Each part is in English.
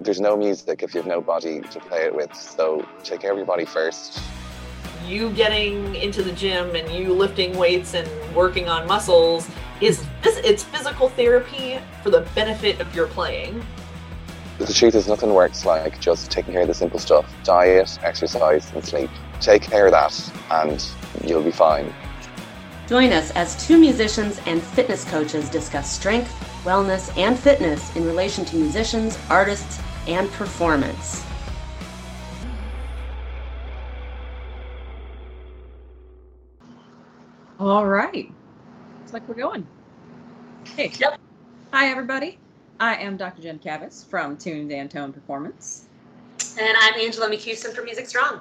there's no music if you have no body to play it with. So take care of your body first. You getting into the gym and you lifting weights and working on muscles is it's physical therapy for the benefit of your playing. The truth is, nothing works like just taking care of the simple stuff diet, exercise, and sleep. Take care of that, and you'll be fine. Join us as two musicians and fitness coaches discuss strength, wellness, and fitness in relation to musicians, artists, and performance. All right. Looks like we're going. Hey. Yep. Hi, everybody. I am Dr. Jen Kabbas from Tuned and Toned Performance. And I'm Angela McCuiston from Music Strong.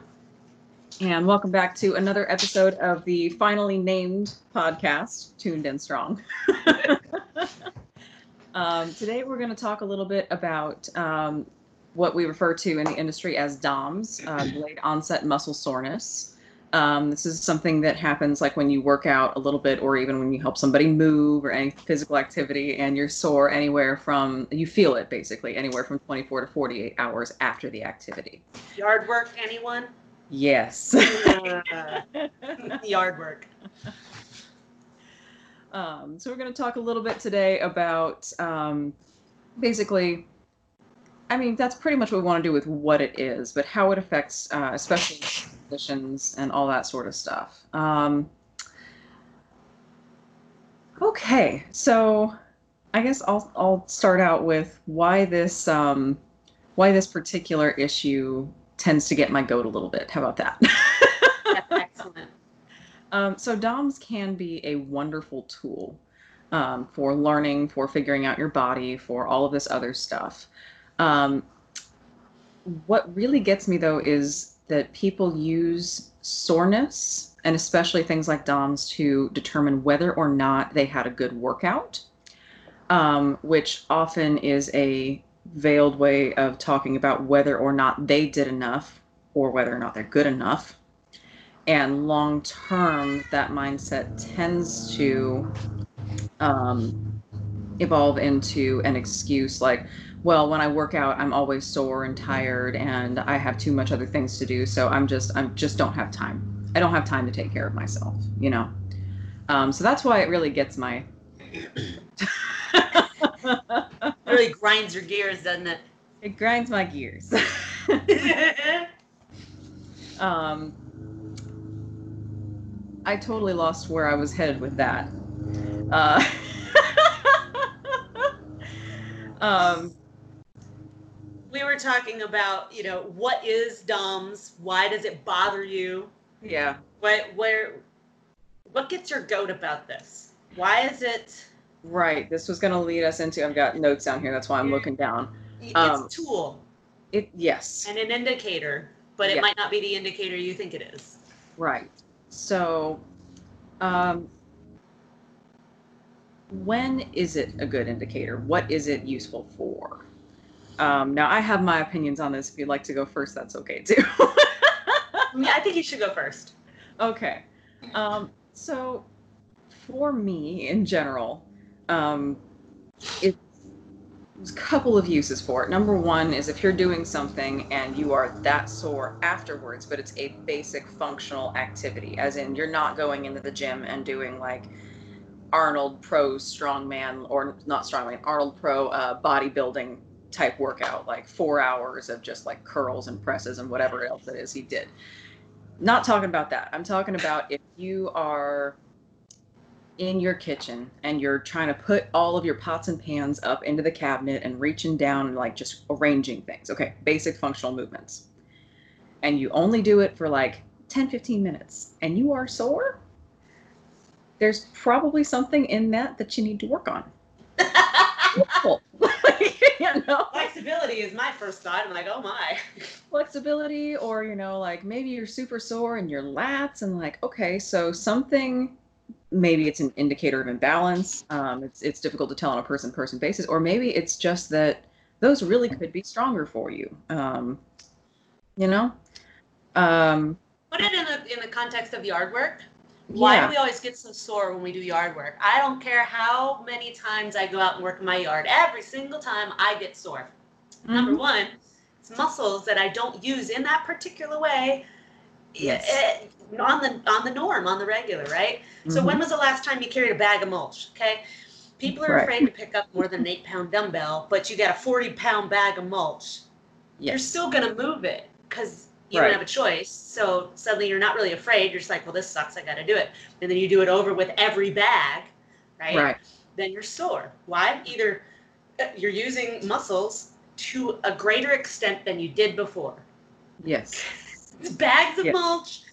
And welcome back to another episode of the finally named podcast, Tuned and Strong. um, today, we're going to talk a little bit about um, what we refer to in the industry as DOMS, uh, delayed onset muscle soreness. Um, this is something that happens like when you work out a little bit, or even when you help somebody move or any physical activity, and you're sore anywhere from you feel it basically anywhere from 24 to 48 hours after the activity. Yard work, anyone? Yes. Yard work. Um, so we're going to talk a little bit today about um, basically I mean, that's pretty much what we want to do with what it is, but how it affects, uh, especially conditions and all that sort of stuff. Um, okay, so I guess I'll I'll start out with why this um, why this particular issue tends to get my goat a little bit. How about that? excellent. Um, so DOMS can be a wonderful tool um, for learning, for figuring out your body, for all of this other stuff. Um, what really gets me though is that people use soreness and especially things like DOMS to determine whether or not they had a good workout, um, which often is a veiled way of talking about whether or not they did enough or whether or not they're good enough. And long term, that mindset tends to um, evolve into an excuse like, well, when I work out, I'm always sore and tired and I have too much other things to do. So I'm just, I'm just don't have time. I don't have time to take care of myself, you know? Um, so that's why it really gets my. it really grinds your gears, doesn't it? It grinds my gears. um, I totally lost where I was headed with that. Uh, um, we were talking about, you know, what is DOMS? Why does it bother you? Yeah. What where what gets your goat about this? Why is it Right. This was gonna lead us into I've got notes down here, that's why I'm looking down. It's um, a tool. It yes. And an indicator, but it yeah. might not be the indicator you think it is. Right. So um when is it a good indicator? What is it useful for? Um, now, I have my opinions on this. If you'd like to go first, that's okay too. I think you should go first. Okay. Um, so, for me in general, um, it's a couple of uses for it. Number one is if you're doing something and you are that sore afterwards, but it's a basic functional activity, as in you're not going into the gym and doing like Arnold Pro strongman or not strongman, Arnold Pro uh, bodybuilding type workout, like four hours of just like curls and presses and whatever else it is he did. Not talking about that. I'm talking about if you are in your kitchen and you're trying to put all of your pots and pans up into the cabinet and reaching down and like just arranging things. Okay, basic functional movements. And you only do it for like 10, 15 minutes and you are sore, there's probably something in that that you need to work on. you know? Flexibility is my first thought. I'm like, oh my. Flexibility, or you know, like maybe you're super sore in your lats, and like, okay, so something. Maybe it's an indicator of imbalance. Um, it's it's difficult to tell on a person person basis, or maybe it's just that those really could be stronger for you. Um, you know. Um, Put it in the in the context of yard work. Why yeah. do we always get so sore when we do yard work? I don't care how many times I go out and work in my yard. Every single time I get sore. Number Mhm. one, it's muscles that I don't use in that particular way Yes. eh, on the on the norm, on the regular, right? So Mhm. when was the last time you carried a bag of mulch? Okay. People are Right. afraid to pick up more than an eight pound dumbbell, but you got a 40 pound bag of mulch. You're still going to move it because you Right. don't have a choice. So suddenly you're not really afraid. You're just like, well, this sucks. I got to do it. And then you do it over with every bag, right? Right. Then you're sore. Why? Either uh, you're using muscles to a greater extent than you did before. Yes. Bags of Yeah. mulch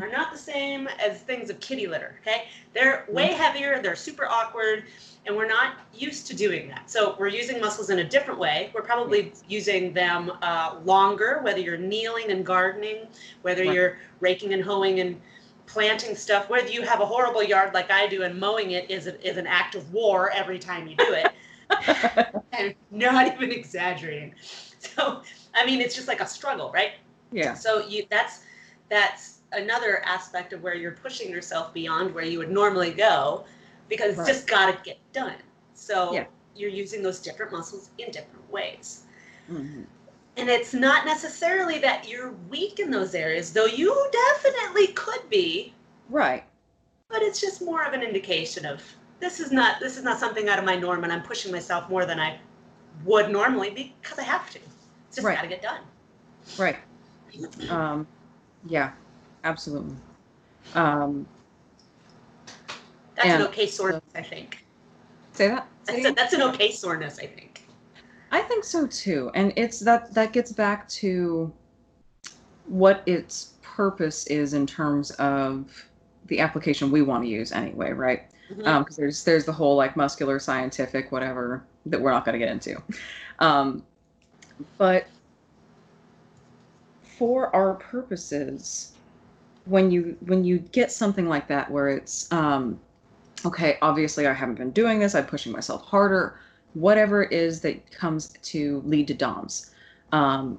are not the same as things of kitty litter, okay? They're way heavier, they're super awkward, and we're not used to doing that. So we're using muscles in a different way. We're probably using them uh, longer, whether you're kneeling and gardening, whether Right. you're raking and hoeing and planting stuff, whether you have a horrible yard like I do and mowing it is, a, is an act of war every time you do it. and not even exaggerating. So, I mean, it's just like a struggle, right? yeah. So you that's that's another aspect of where you're pushing yourself beyond where you would normally go because it's Right. just got to get done. So Yeah. you're using those different muscles in different ways. Mhm. And it's not necessarily that you're weak in those areas, though you definitely could be, Right. but it's just more of an indication of this is not this is not something out of my norm and I'm pushing myself more than I would normally because I have to. It's just Right. got to get done. Right. Um, yeah, absolutely. Um, That's And- an okay soreness, I think. say that. Say That's, a, that's an okay soreness, I think. I think so too, and it's that that gets back to what its purpose is in terms of the application we want to use anyway, right? Mhm. Um, because there's there's the whole like muscular, scientific, whatever that we're not going to get into, um, but for our purposes, when you when you get something like that where it's um, okay, obviously I haven't been doing this, I'm pushing myself harder, whatever it is that comes to lead to DOMS. Um,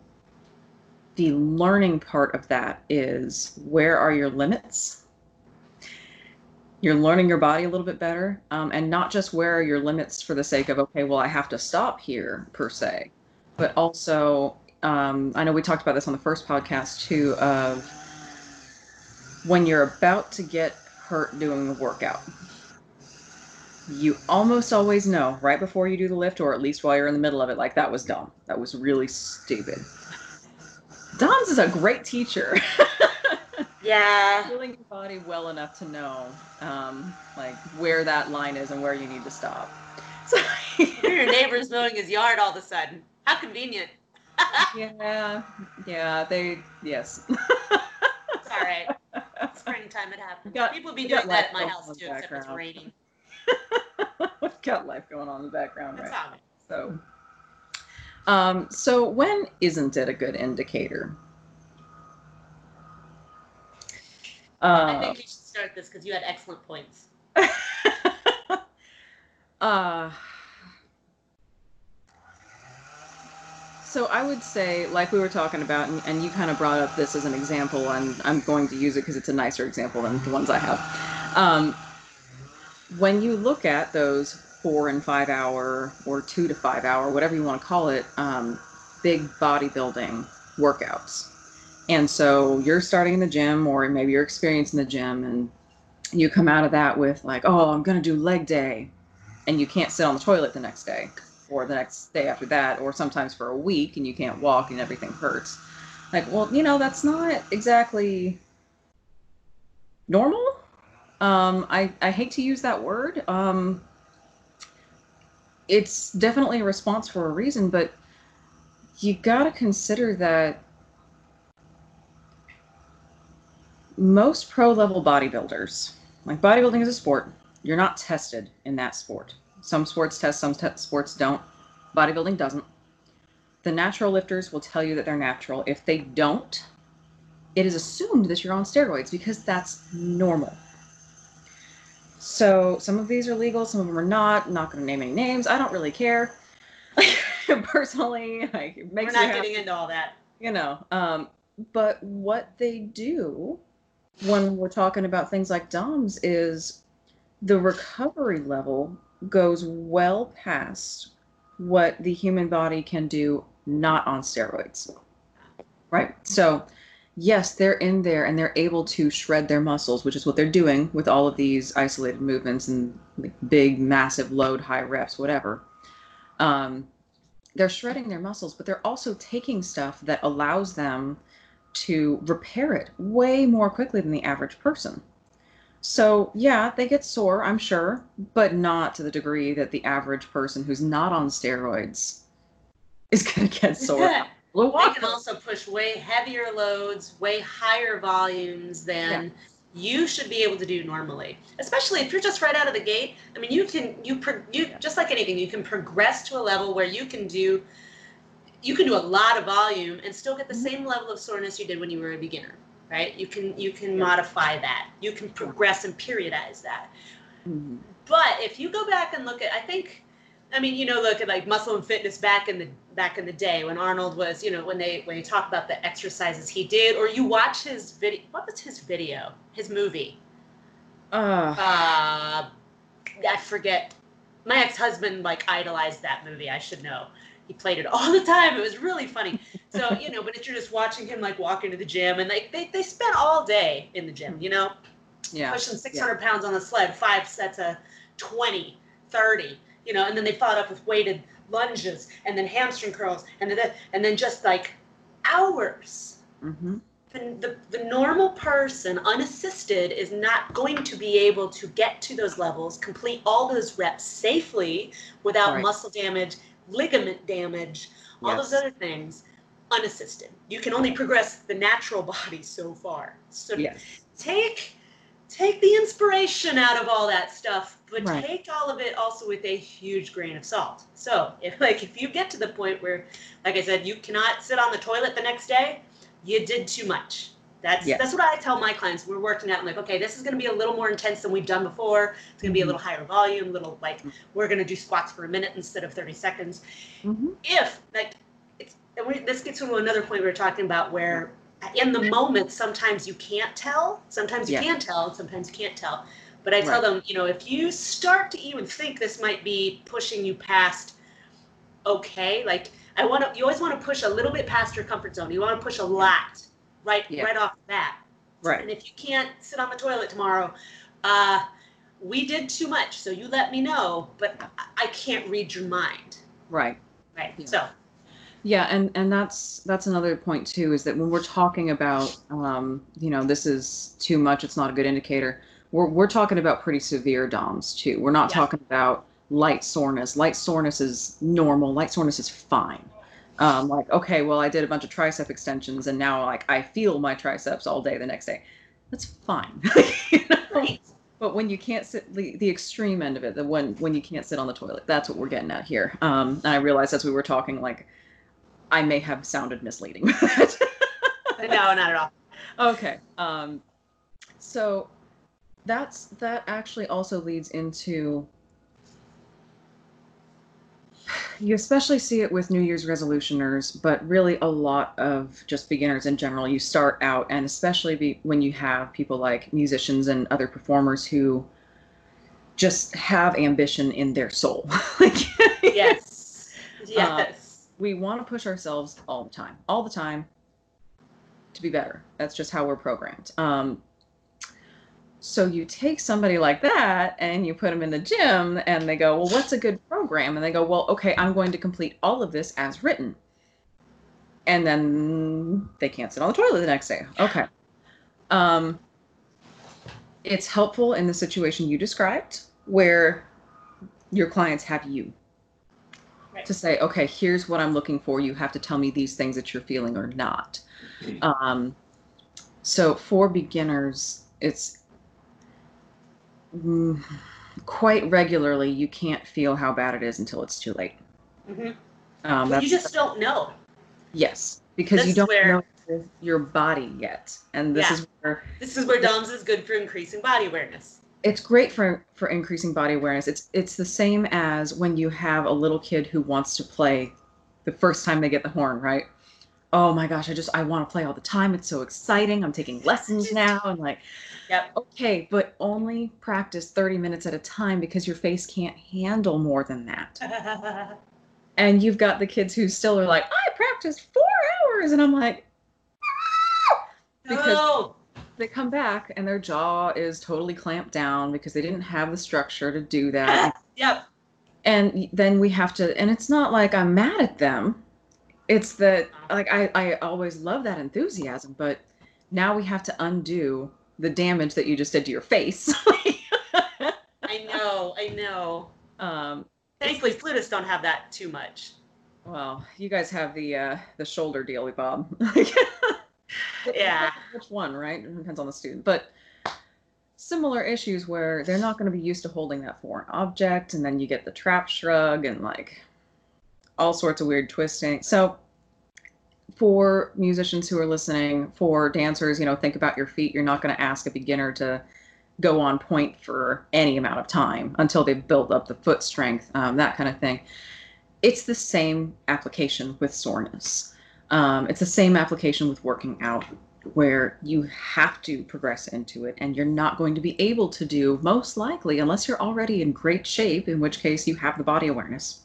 the learning part of that is where are your limits? You're learning your body a little bit better, um, and not just where are your limits for the sake of, okay, well, I have to stop here per se, but also, um, I know we talked about this on the first podcast too, of when you're about to get hurt doing the workout you almost always know right before you do the lift, or at least while you're in the middle of it, like that was dumb. That was really stupid. DOMS is a great teacher. Yeah. Feeling your body well enough to know, um, like where that line is and where you need to stop. So, Your neighbor's mowing his yard all of a sudden. How convenient. yeah, yeah, they, yes. It's all right. Springtime, it happens. Got- People be doing that at my house too, except it's raining. We've got life going on in the background, That's right? So, um, so when isn't it a good indicator? I Uh, think you should start this because you had excellent points. uh, so I would say, like we were talking about, and, and you kind of brought up this as an example, and I'm going to use it because it's a nicer example than the ones I have. Um, when you look at those four and five hour, or two to five hour, whatever you want to call it, um, big bodybuilding workouts. And so you're starting in the gym, or maybe you're experiencing the gym, and you come out of that with like, oh, I'm gonna do leg day, and you can't sit on the toilet the next day, or the next day after that, or sometimes for a week, and you can't walk and everything hurts. Like, well, you know, that's not exactly normal. Um, I I hate to use that word. Um, it's definitely a response for a reason, but you got to consider that most pro level bodybuilders, like bodybuilding is a sport, you're not tested in that sport. Some sports test, some te- sports don't. Bodybuilding doesn't. The natural lifters will tell you that they're natural. If they don't, it is assumed that you're on steroids because that's normal. So some of these are legal, some of them are not. I'm not going to name any names. I don't really care. Personally, like, it makes We're not happy getting into all that. you know um but what they do when we're talking about things like doms is the recovery level goes well past what the human body can do not on steroids. Right? So, yes, they're in there and they're able to shred their muscles, which is what they're doing with all of these isolated movements and big, massive load, high reps, whatever. Um, they're shredding their muscles, but they're also taking stuff that allows them to repair it way more quickly than the average person. So, yeah, they get sore, I'm sure, but not to the degree that the average person who's not on steroids is going to get sore. Well, They can also push way heavier loads, way higher volumes than you should be able to do normally. Especially if you're just right out of the gate. I mean, you can you pro, you just like anything, you can progress to a level where you can do you can do a lot of volume and still get the Mhm. same level of soreness you did when you were a beginner, right? You can you can Yeah. modify that. You can progress and periodize that. Mhm. But if you go back and look at, I think, I mean, you know, look at like muscle and fitness back in the back in the day when Arnold was, you know, when they when you talk about the exercises he did, or you watch his video. What was his video? His movie? Uh, Uh, I forget. My ex-husband like idolized that movie. I should know. He played it all the time. It was really funny. So you know, but if you're just watching him like walk into the gym and like they they spent all day in the gym, you know yeah. pushing 600 pounds on the sled, five sets of 20, 30, you know, and then they followed up with weighted lunges and then hamstring curls and then, and then just like hours. hmm The, the, the normal person, unassisted, is not going to be able to get to those levels, complete all those reps safely without Right. muscle damage, ligament damage, all Yes. those other things, unassisted. You can only progress the natural body so far. So Yes. take take the inspiration out of all that stuff but Right. take all of it also with a huge grain of salt so if like if you get to the point where like i said you cannot sit on the toilet the next day you did too much that's Yeah. that's what i tell my clients we're working out I'm like okay this is going to be a little more intense than we've done before it's going to be a Mhm. little higher volume little like Mhm. we're going to do squats for a minute instead of 30 seconds hmm if like it's and we, this gets to another point we were talking about where in the moment sometimes you can't tell sometimes you Yeah. can tell sometimes you can't tell but i tell them you know if you start to even think this might be pushing you past okay like i want to you always want to push a little bit past your comfort zone you want to push a lot right Yeah. right off the bat Right. and if you can't sit on the toilet tomorrow uh we did too much so you let me know but i, I can't read your mind Right. right Yeah. so Yeah, and and that's that's another point too is that when we're talking about um, you know this is too much, it's not a good indicator. We're we're talking about pretty severe DOMs too. We're not Yeah. talking about light soreness. Light soreness is normal. Light soreness is fine. Um, like okay, well I did a bunch of tricep extensions and now like I feel my triceps all day the next day. That's fine. you know? right But when you can't sit, the, the extreme end of it, the when when you can't sit on the toilet, that's what we're getting at here. Um, and I realized as we were talking, like, I may have sounded misleading. no not at all okay. Um, so that's that actually also leads into you especially see it with New Year's resolutioners, but really a lot of just beginners in general. You start out, and especially be, when you have people like musicians and other performers who just have ambition in their soul. like, yes yes we want to push ourselves all the time, all the time to be better. That's just how we're programmed. Um, so you take somebody like that and you put them in the gym and they go, well, what's a good program? And they go, well, okay, I'm going to complete all of this as written. And then they can't sit on the toilet the next day. Okay. Um, it's helpful in the situation you described where your clients have you Right. to say, okay, here's what I'm looking for. You have to tell me these things that you're feeling or not. Um, so for beginners, it's mm, quite regularly you can't feel how bad it is until it's too late. Mhm. Um, you just don't know yes, because This you don't where- know your body yet, and this Yeah. is where this is where DOMS is good for increasing body awareness it's great for for increasing body awareness. It's it's the same as when you have a little kid who wants to play the first time they get the horn, right? Oh my gosh, I just I want to play all the time. It's so exciting. I'm taking lessons now and like Yep. Okay, but only practice 30 minutes at a time because your face can't handle more than that. And you've got the kids who still are like, I practiced four hours. And I'm like, Because- no. They come back and their jaw is totally clamped down because they didn't have the structure to do that. Yep. and then we have to, and it's not like I'm mad at them. It's that, like, I, I always love that enthusiasm, but now we have to undo the damage that you just did to your face. I know. I know. um, Thankfully, flutists don't have that too much. well, you guys have the uh, the shoulder dealy bob. Yeah. Which one, right? It depends on the student. But similar issues where they're not going to be used to holding that foreign object, and then you get the trap shrug and like all sorts of weird twisting. So for musicians who are listening, for dancers, you know, think about your feet. You're not going to ask a beginner to go on point for any amount of time until they've built up the foot strength, um, that kind of thing. It's the same application with soreness. Um, it's the same application with working out, where you have to progress into it, and you're not going to be able to do, most likely, unless you're already in great shape, in which case you have the body awareness.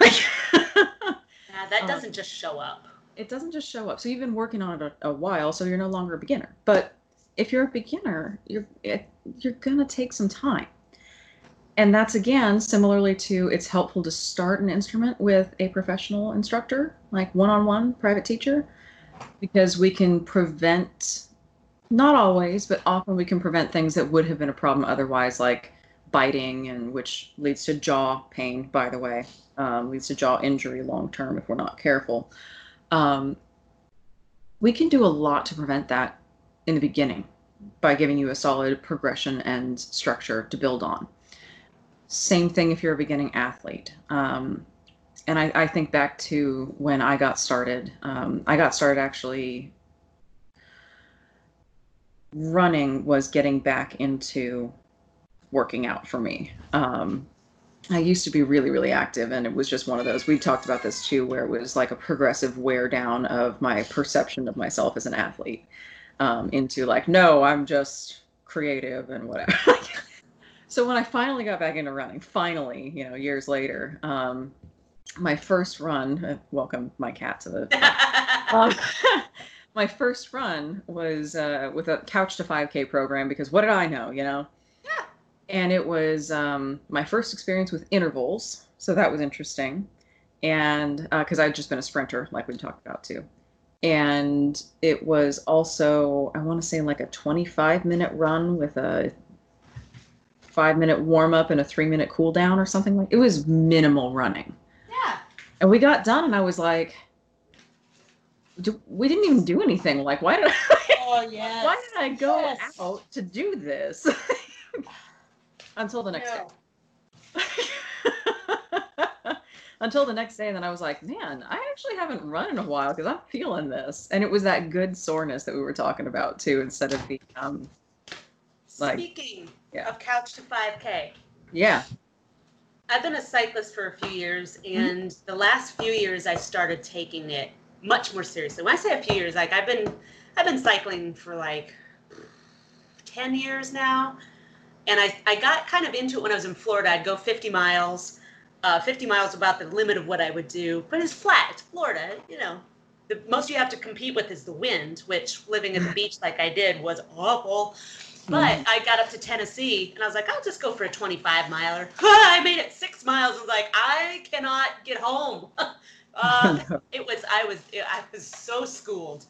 Like, Yeah, that Um, doesn't just show up. it doesn't just show up. So you've been working on it a, a while, so you're no longer a beginner. But if you're a beginner, you're it, you're gonna take some time. And that's again similarly to it's helpful to start an instrument with a professional instructor, like one-on-one private teacher, because we can prevent not always, but often we can prevent things that would have been a problem otherwise, like biting, and which leads to jaw pain. By the way, um, leads to jaw injury long term if we're not careful um, we can do a lot to prevent that in the beginning by giving you a solid progression and structure to build on. Same thing if you're a beginning athlete. Um, and I, I think back to when I got started. Um, I got started actually running was getting back into working out for me. Um, I used to be really, really active, and it was just one of those. We talked about this too, where it was like a progressive wear down of my perception of myself as an athlete um, into like, no, I'm just creative and whatever. so when I finally got back into running, finally, you know, years later, um, my first run, uh, welcome my cat to the um, my first run was uh, with a couch to 5k program because what did i know you know? Yeah. and it was um, my first experience with intervals so that was interesting. And because i'd just been a sprinter like we talked about too. And it was also i want to say like a 25 minute run with a five minute warm up and a three minute cool down or something like it was minimal running. Yeah. and we got done and i was like do, we didn't even do anything. Like why did i Oh yeah. why did i go Yes. out to do this? Until the next day. Until the next day and then i was like man i actually haven't run in a while because i'm feeling this. And it was that good soreness that we were talking about too instead of the um like- Speaking yeah. of couch to 5K, yeah I've been a cyclist for a few years, Mm-hmm. and the last few years I started taking it much more seriously. When I say a few years, like I've been, I've been cycling for like ten years now, and I I got kind of into it when I was in Florida. I'd go 50 miles. Uh, 50 miles about the limit of what I would do, but it's flat. It's Florida, you know. The most you have to compete with is the wind, which living at the beach like I did was awful. But Mm-hmm. I got up to Tennessee and I was like, I'll just go for a 25 miler. I made it six miles. I was like, I cannot get home. uh, it was, I was, I was so schooled.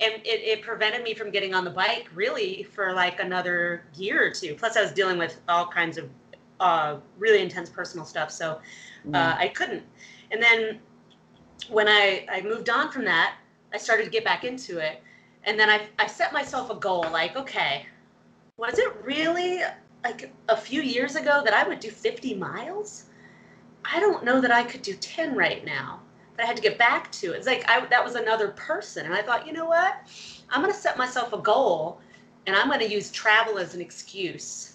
And it, it prevented me from getting on the bike really for like another year or two. Plus, I was dealing with all kinds of uh, really intense personal stuff. So uh, I couldn't. And then when I, I moved on from that, I started to get back into it. And then I, I set myself a goal like, okay, was it really like a few years ago that I would do 50 miles? I don't know that I could do 10 right now, but I had to get back to it. It's like I, that was another person. And I thought, you know what? I'm going to set myself a goal and I'm going to use travel as an excuse.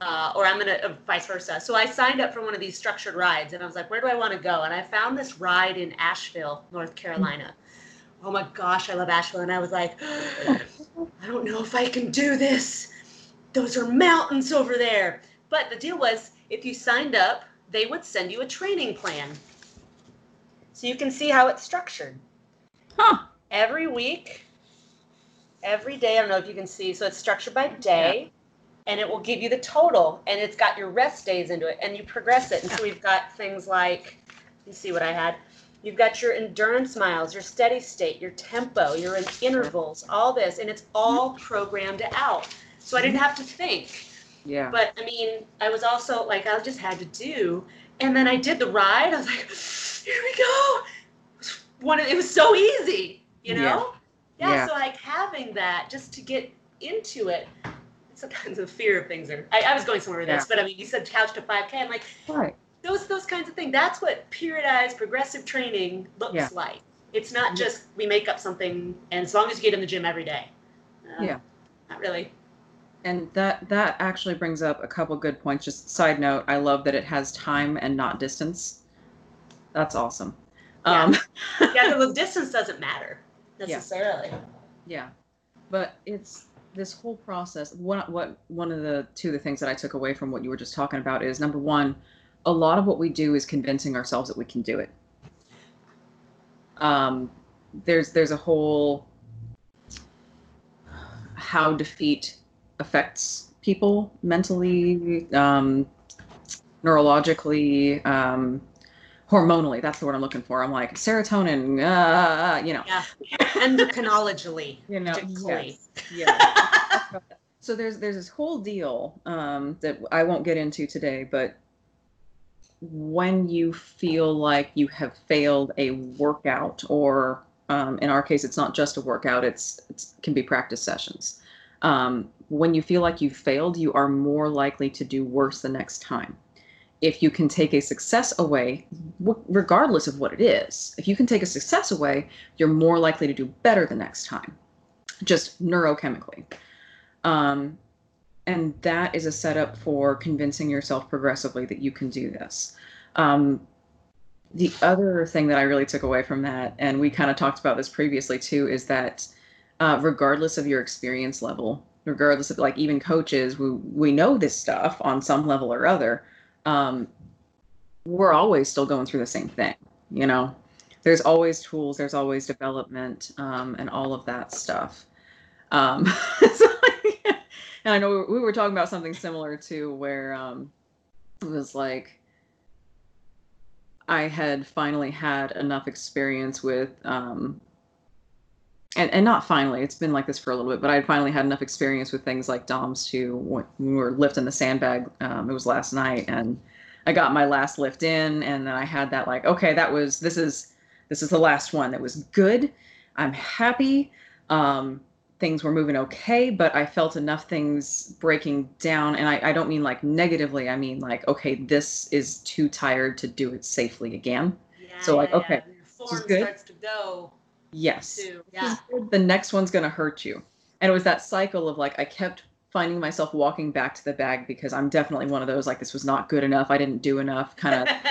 Uh, or I'm going to, uh, vice versa. So I signed up for one of these structured rides and I was like, where do I want to go? And I found this ride in Asheville, North Carolina. Oh my gosh, I love Asheville. And I was like, I don't know if I can do this. Those are mountains over there. But the deal was, if you signed up, they would send you a training plan. So you can see how it's structured. Huh. Every week, every day, I don't know if you can see, so it's structured by day. And it will give you the total, and it's got your rest days into it, and you progress it. And so we've got things like, you see what I had. You've got your endurance miles, your steady state, your tempo, your intervals, all this, and it's all programmed out. So I didn't have to think. Yeah. But I mean, I was also like, I just had to do. And then I did the ride. I was like, here we go. One, it was so easy, you know? Yeah. Yeah. Yeah. So like having that just to get into it. Sometimes the kinds of fear of things are. I, I was going somewhere with this, but I mean, you said couch to 5K. I'm like, right. those those kinds of things. That's what periodized progressive training looks Yeah. like. It's not just we make up something, and as long as you get in the gym every day. Uh, Yeah. Not really. And that that actually brings up a couple good points. Just side note, I love that it has time and not distance. That's awesome. Yeah. Um, Yeah, the distance doesn't matter necessarily. Yeah, but it's this whole process. One, what one of the two of the things that I took away from what you were just talking about is number one, a lot of what we do is convincing ourselves that we can do it. Um, there's there's a whole how defeat affects people mentally, um, neurologically, um, hormonally. That's the word I'm looking for. I'm like serotonin, uh, you know. Yeah. Endocrinologically. You know, yes, yeah. so there's there's this whole deal um, that I won't get into today, but when you feel like you have failed a workout, or um, in our case, it's not just a workout; it's it can be practice sessions. Um, when you feel like you failed, you are more likely to do worse the next time. If you can take a success away, regardless of what it is, if you can take a success away, you're more likely to do better the next time just neurochemically. Um, and that is a setup for convincing yourself progressively that you can do this. Um, the other thing that I really took away from that, and we kind of talked about this previously too, is that uh, regardless of your experience level, regardless of like even coaches, we, we know this stuff on some level or other. Um, we're always still going through the same thing, you know? There's always tools, there's always development, um, and all of that stuff. Um, so, and I know we were talking about something similar too, where um, it was like I had finally had enough experience with, um, and, and not finally, it's been like this for a little bit, but I had finally had enough experience with things like DOMS to When we were lifting the sandbag, um, it was last night, and I got my last lift in, and then I had that like, okay, that was this is this is the last one. That was good. I'm happy. Um, things were moving okay, but I felt enough things breaking down. And I, I don't mean like negatively, I mean like, okay, this is too tired to do it safely again. Yeah, So, like, yeah, okay, yeah. Your form good. starts to go Yes. too. Yeah. The next one's going to hurt you. And it was that cycle of like, I kept finding myself walking back to the bag because I'm definitely one of those, like, this was not good enough. I didn't do enough kind of.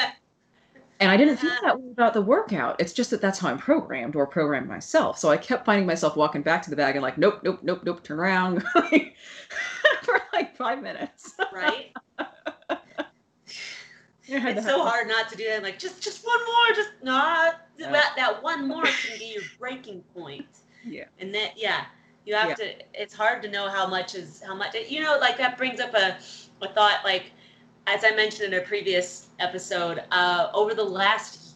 And I didn't feel uh-huh. that way about the workout. It's just that that's how I'm programmed or programmed myself. So I kept finding myself walking back to the bag and like, nope, nope, nope, nope, turn around for like five minutes. right? I had to It's so hard not to do that. Like just just one more, just not that that one more can be your breaking point. Yeah. And that yeah, you have Yeah. to. It's hard to know how much is how much. You know, like that brings up a a thought. Like as I mentioned in a previous episode, uh, over the last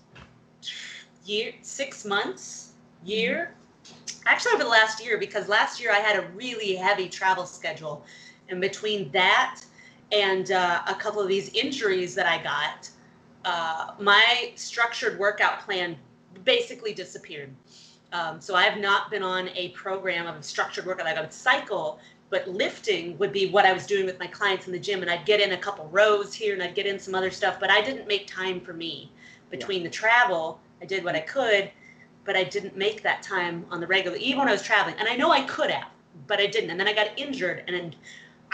year, six months, year, actually over the last year, because last year I had a really heavy travel schedule, and between that and uh, a couple of these injuries that I got, uh, my structured workout plan basically disappeared. Um, so I have not been on a program of structured workout like I would cycle, but lifting would be what I was doing with my clients in the gym, and I'd get in a couple rows here and I'd get in some other stuff, but I didn't make time for me between the travel. I did what I could, but I didn't make that time on the regular, even when I was traveling. And I know I could have, but I didn't. And then I got injured, and then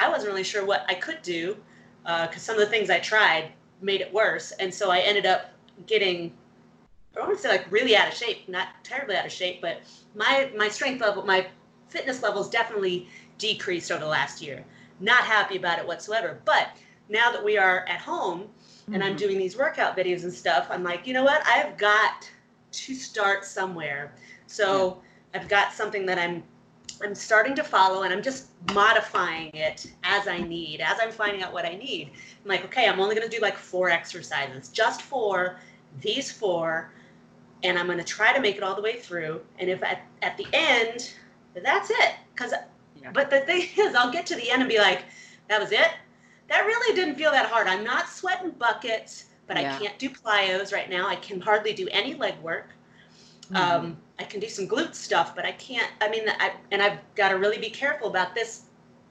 I wasn't really sure what I could do because some of the things I tried made it worse. And so I ended up getting, I don't want to say like really out of shape, not terribly out of shape, but my my strength level, my fitness levels definitely decreased over the last year. Not happy about it whatsoever. But now that we are at home and I'm Mhm. doing these workout videos and stuff, I'm like, you know what? I've got to start somewhere. So I've got something that I'm I'm starting to follow and I'm just modifying it as I need, as I'm finding out what I need. I'm like, okay, I'm only going to do like four exercises, just four, these four, and I'm going to try to make it all the way through. And if at, at the end, that's it. Because, Yeah. but the thing is, I'll get to the end and be like, that was it. That really didn't feel that hard. I'm not sweating buckets, but Yeah. I can't do plyos right now. I can hardly do any leg work. Mm-hmm. Um, I can do some glute stuff, but I can't. I mean, I, and I've got to really be careful about this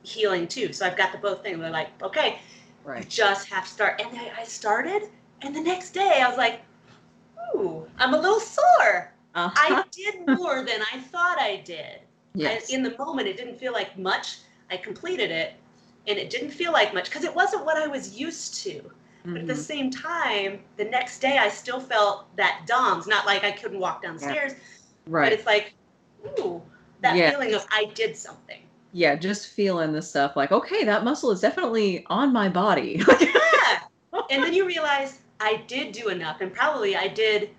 healing too. So I've got the both thing. They're like, okay, you right. just have to start. And I, I started, and the next day I was like, ooh, I'm a little sore. Uh-huh. I did more than I thought I did. yes. I, in the moment, it didn't feel like much. I completed it, and it didn't feel like much because it wasn't what I was used to. But at the Mhm. same time, the next day I still felt that DOMS. Not like I couldn't walk downstairs, but right. But it's like, ooh, that Yeah. feeling of I did something. Yeah, just feeling the stuff like, okay, that muscle is definitely on my body. Yeah. and then you realize I did do enough, and probably I did,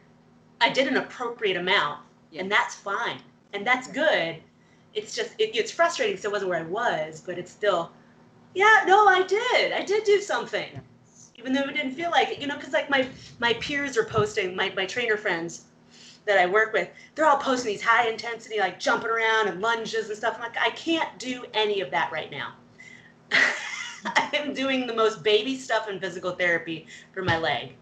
I did an appropriate amount, Yeah. and that's fine, and that's good. It's just it, it's frustrating because it wasn't where I was, but it's still, yeah, no, I did, I did do something. even though it didn't feel like it, you know, because like my my peers are posting, my my trainer friends that I work with, they're all posting these high intensity like jumping around and lunges and stuff. I'm like, I can't do any of that right now. I am doing the most baby stuff in physical therapy for my leg,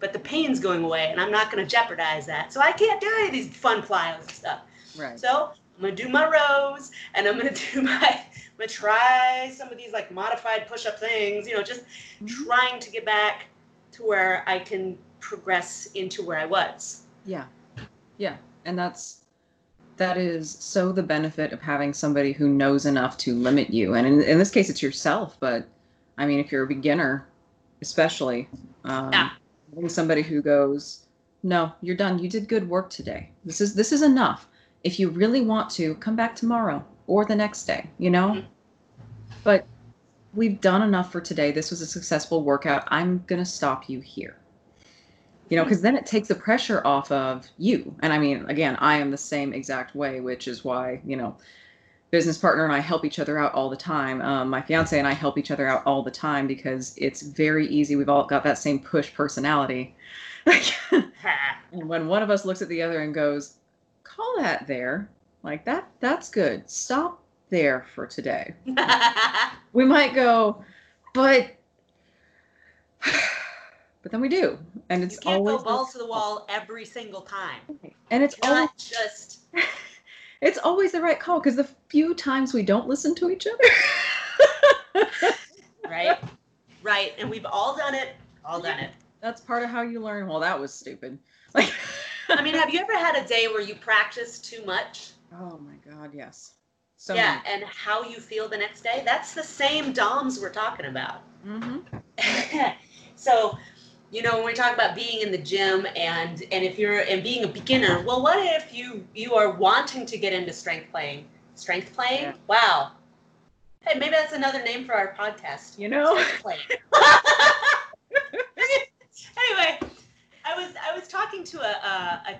but the pain's going away, and I'm not going to jeopardize that. So I can't do any of these fun plyos and stuff. right. So I'm gonna do my rows, and I'm gonna do my, I'm gonna try some of these like modified push-up things. You know, just Mhm. trying to get back to where I can progress into where I was. Yeah. Yeah. And that's that is so the benefit of having somebody who knows enough to limit you. And in, in this case it's yourself, but I mean if you're a beginner, especially, um Yeah. having somebody who goes, No, you're done. You did good work today. This is this is enough. If you really want to, come back tomorrow or the next day, you know? Mhm. But we've done enough for today. This was a successful workout. I'm gonna stop you here you know because then it takes the pressure off of you. And i mean again i am the same exact way which is why you know business partner and i help each other out all the time. Um, my fiance and i help each other out all the time because it's very easy. We've all got that same push personality. And when one of us looks at the other and goes call that there like that that's good. Stop there for today. We might go but but then we do and it's you can't always go balls to the wall every single time. and it's always Not just it's always the right call because the few times we don't listen to each other right, right, and we've all done it. All done it. that's part of how you learn well that was stupid like I mean, have you ever had a day where you practice too much? oh my god yes so yeah, and how you feel the next day? That's the same DOMs we're talking about. Mm-hmm. so, you know, when we talk about being in the gym and and if you're and being a beginner, well, what if you you are wanting to get into strength playing? Strength playing? Yeah. Wow. Hey, maybe that's another name for our podcast. you know Strength playing. anyway, I was I was talking to a a, a,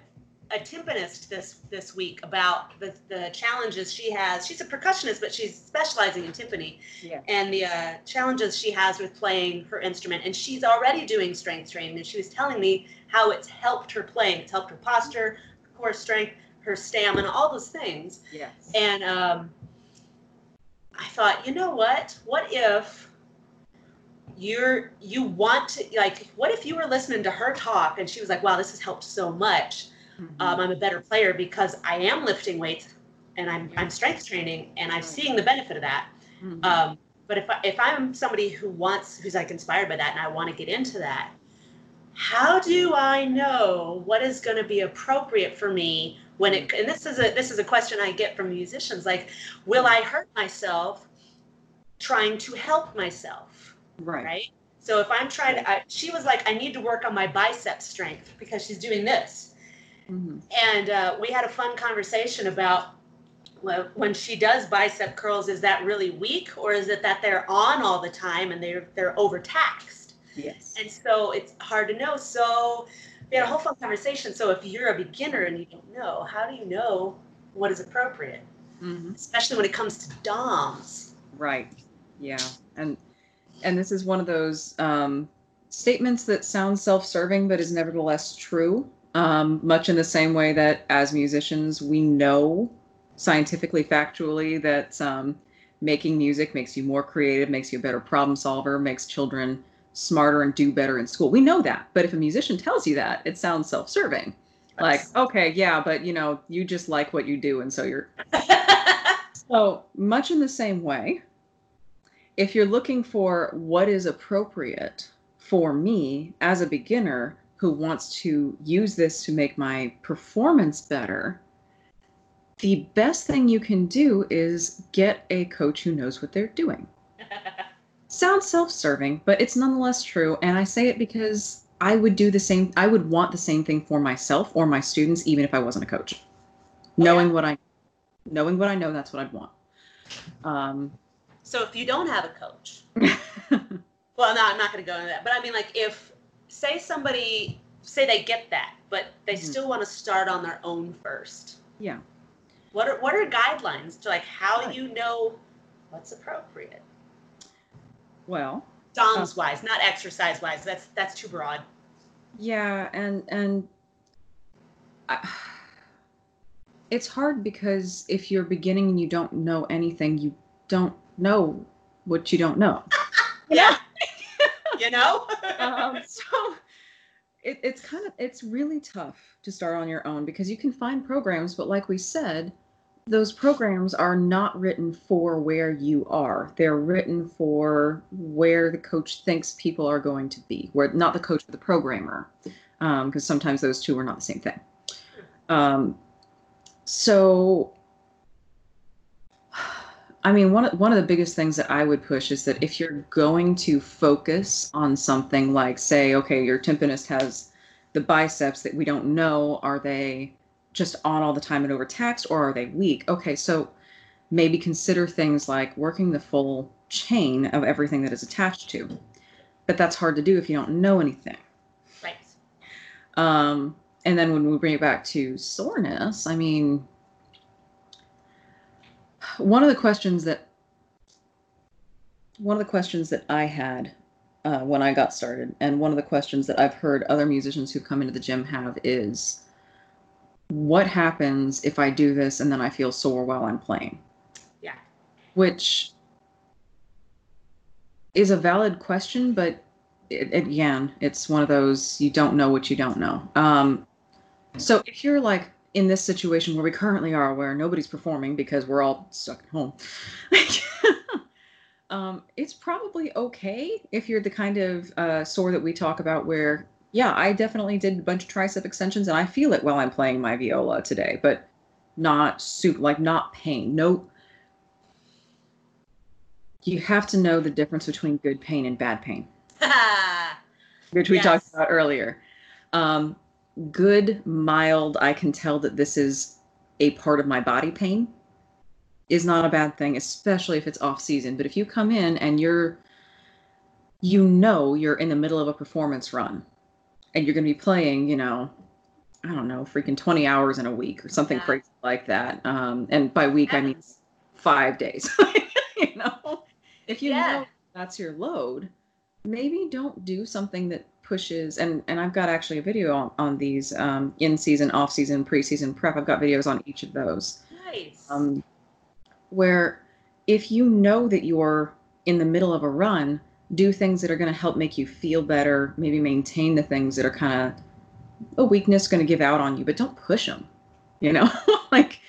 a timpanist this this week about the the challenges she has. She's a percussionist, but she's specializing in timpani yeah and the uh, challenges she has with playing her instrument. And she's already doing strength training, and she was telling me how it's helped her playing. It's helped her posture, core strength, her stamina, all those things. yes And um, I thought, you know what? What if you're you want to like? What if you were listening to her talk and she was like, "Wow, this has helped so much. Mhm. Um, I'm a better player because I am lifting weights and I'm I'm strength training and I'm seeing the benefit of that." Mhm. Um, but if I, if I'm somebody who wants, who's like inspired by that, and I want to get into that, how do I know what is going to be appropriate for me when it? And this is a this is a question I get from musicians. Like, will I hurt myself trying to help myself? right Right. So if I'm trying to, I, she was like, I need to work on my bicep strength because she's doing this Mhm. and uh, we had a fun conversation about well, when she does bicep curls is that really weak or is it that they're on all the time and they're they're overtaxed yes and so it's hard to know so we had a whole fun conversation. So if you're a beginner and you don't know, how do you know what is appropriate? hmm Especially when it comes to DOMs. Right. Yeah. And and this is one of those um, statements that sounds self-serving but is nevertheless true. Um, much in the same way that as musicians we know scientifically, factually that um, making music makes you more creative, makes you a better problem solver, makes children smarter and do better in school. We know that. But if a musician tells you that, it sounds self-serving. Like, okay, yeah, but you know, you just like what you do, and so you're so, much in the same way, if you're looking for what is appropriate for me as a beginner who wants to use this to make my performance better, the best thing you can do is get a coach who knows what they're doing. Sounds self serving, but it's nonetheless true. And I say it because I would do the same, I would want the same thing for myself or my students, even if I wasn't a coach. Knowing what I knowing what I know, that's what I'd want. Um, so if you don't have a coach, well, no, I'm not going to go into that. But I mean, like, if say somebody say they get that, but they Mhm. still want to start on their own first. yeah. What are what are guidelines to like how Right. you know what's appropriate? Well, DOMS wise, not exercise wise. That's that's too broad. yeah, and and I, it's hard because if you're beginning and you don't know anything, you don't know what you don't know. Yeah. Know? um, so it, it's kind of it's really tough to start on your own because you can find programs but like we said those programs are not written for where you are. They're written for where the coach thinks people are going to be where not the coach but the programmer because sometimes those two are not the same thing. Um, so I mean, one of, one of the biggest things that I would push is that if you're going to focus on something like, say, okay, your timpanist has the biceps that we don't know, are they just on all the time and overtaxed or are they weak? Okay, so maybe consider things like working the full chain of everything that is attached to. But that's hard to do if you don't know anything. right. Um, and then when we bring it back to soreness, I mean, one of the questions that one of the questions that I had uh, when I got started, and one of the questions that I've heard other musicians who come into the gym have is, what happens if I do this and then I feel sore while I'm playing? Yeah. Which is a valid question, but it, it- again, it's one of those you don't know what you don't know. Um, so if you're like in this situation where we currently are, where nobody's performing because we're all stuck at home, um, it's probably okay if you're the kind of uh, sore that we talk about where, yeah, I definitely did a bunch of tricep extensions and I feel it while I'm playing my viola today, but not soup like not pain. No. You have to know the difference between good pain and bad pain which we Yes. talked about earlier. Um, good, mild, I can tell that this is a part of my body pain is not a bad thing, especially if it's off season. But if you come in and you're, you know, you're in the middle of a performance run and you're going to be playing, you know, I don't know, freaking 20 hours in a week or something Yeah. crazy like that. Um, and by week, I mean five days. you know, if you Yeah. know that's your load, maybe don't do something that pushes. And and I've got actually a video on, on these um, in season, off season, preseason prep. I've got videos on each of those. Nice. Um, where if you know that you're in the middle of a run, do things that are going to help make you feel better. Maybe maintain the things that are kind of a weakness going to give out on you, but don't push them. You know, like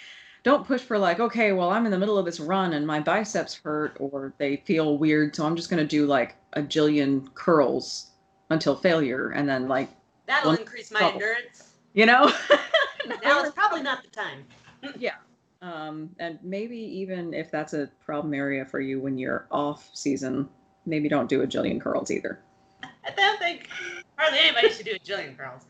don't push for like, okay, well, I'm in the middle of this run and my biceps hurt or they feel weird, so I'm just going to do like a jillion curls until failure, and then like, That'll one- increase my endurance. you know. Now is probably not the time. Yeah. Um, and maybe even if that's a problem area for you when you're off season, maybe don't do a jillion curls either. I don't think hardly anybody should do a jillion curls.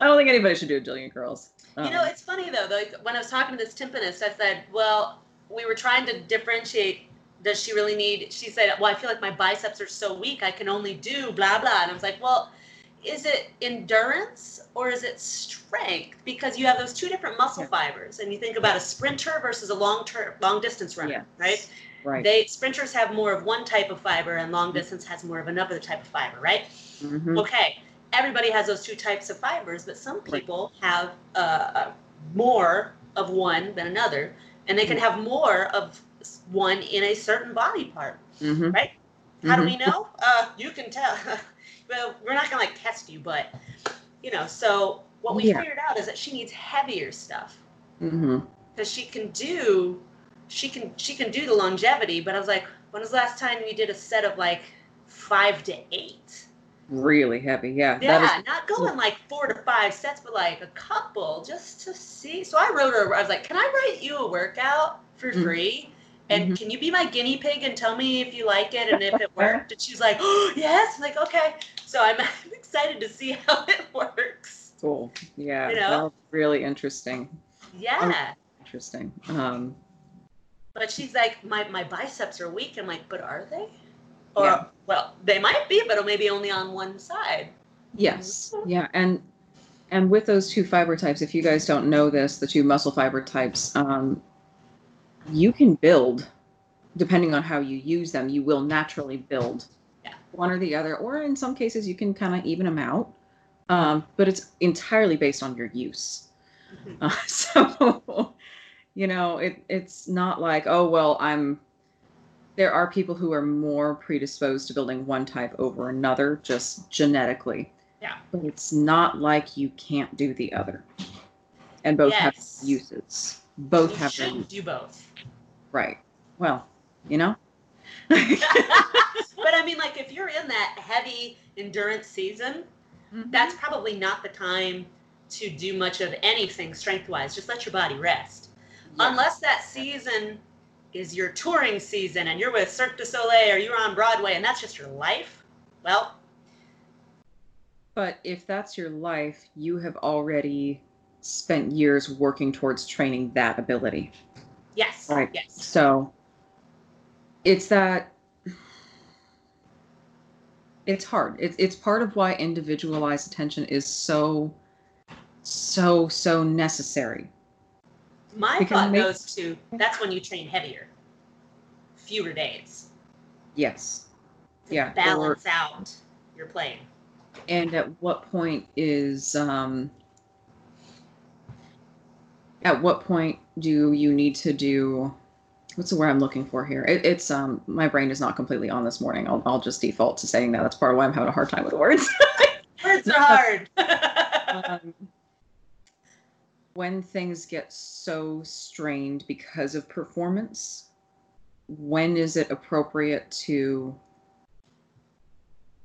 I don't think anybody should do a jillion curls. You know, Um, it's funny though. Like when I was talking to this timpanist, I said, "Well, we were trying to differentiate. Does she really need?" She said, "Well, I feel like my biceps are so weak. I can only do blah blah." And I was like, "Well, is it endurance or is it strength? Because you have those two different muscle Yeah. fibers, and you think about a sprinter versus a long term, long distance runner, right? Right. They sprinters have more of one type of fiber, and long distance has more of another type of fiber, right? Mhm. Okay, everybody has those two types of fibers, but some Right. people have uh, more of one than another, and they can have more of one in a certain body part. Mhm. How do Mhm. we know? Uh, you can tell. well, we're not gonna like test you, but you know. So what we Yeah. figured out is that she needs heavier stuff because she can do, she can she can do the longevity. But I was like, when was the last time we did a set of like five to eight? Really heavy. Yeah. Yeah, That is, not going like four to five sets, but like a couple just to see. So I wrote her. I was like, "Can I write you a workout for Mhm. free? And Mhm. can you be my guinea pig and tell me if you like it and if it worked?" And she's like, "Oh yes." I'm like, "Okay." So I'm excited to see how it works. cool. Yeah. You know? really interesting. Yeah. Interesting. Um, But she's like, "My my biceps are weak." I'm like, "But are they?" Or Yeah. well, they might be, but maybe only on one side. Yes. Yeah. And and with those two fiber types, if you guys don't know this, the two muscle fiber types, um, you can build depending on how you use them. You will naturally build Yeah. one or the other, or in some cases, you can kind of even them out. Um, but it's entirely based on your use. Mhm. Uh, so, you know, it it's not like oh well, I'm. There are people who are more predisposed to building one type over another, just genetically. Yeah. But it's not like you can't do the other, and both Yes. have uses. Both You have should do both. Right. Well, you know. but I mean, like, if you're in that heavy endurance season, Mm-hmm. that's probably not the time to do much of anything strength wise. Just let your body rest. Yeah. Unless that season is your touring season and you're with Cirque du Soleil or you're on Broadway and that's just your life, well, But if that's your life, you have already spent years working towards training that ability. Yes. Right. Yes. So it's that it's hard. It's it's part of why individualized attention is so so so necessary. My Because thought make- goes to that's when you train heavier, fewer days. Yes. to Yeah, or- Balance out your playing. And at what point is um at what point do you need to do what's the word I'm looking for here? It, it's um my brain is not completely on this morning. I'll I'll just default to saying that. That's part of why I'm having a hard time with words. Words are hard. um, when things get so strained because of performance, when is it appropriate to?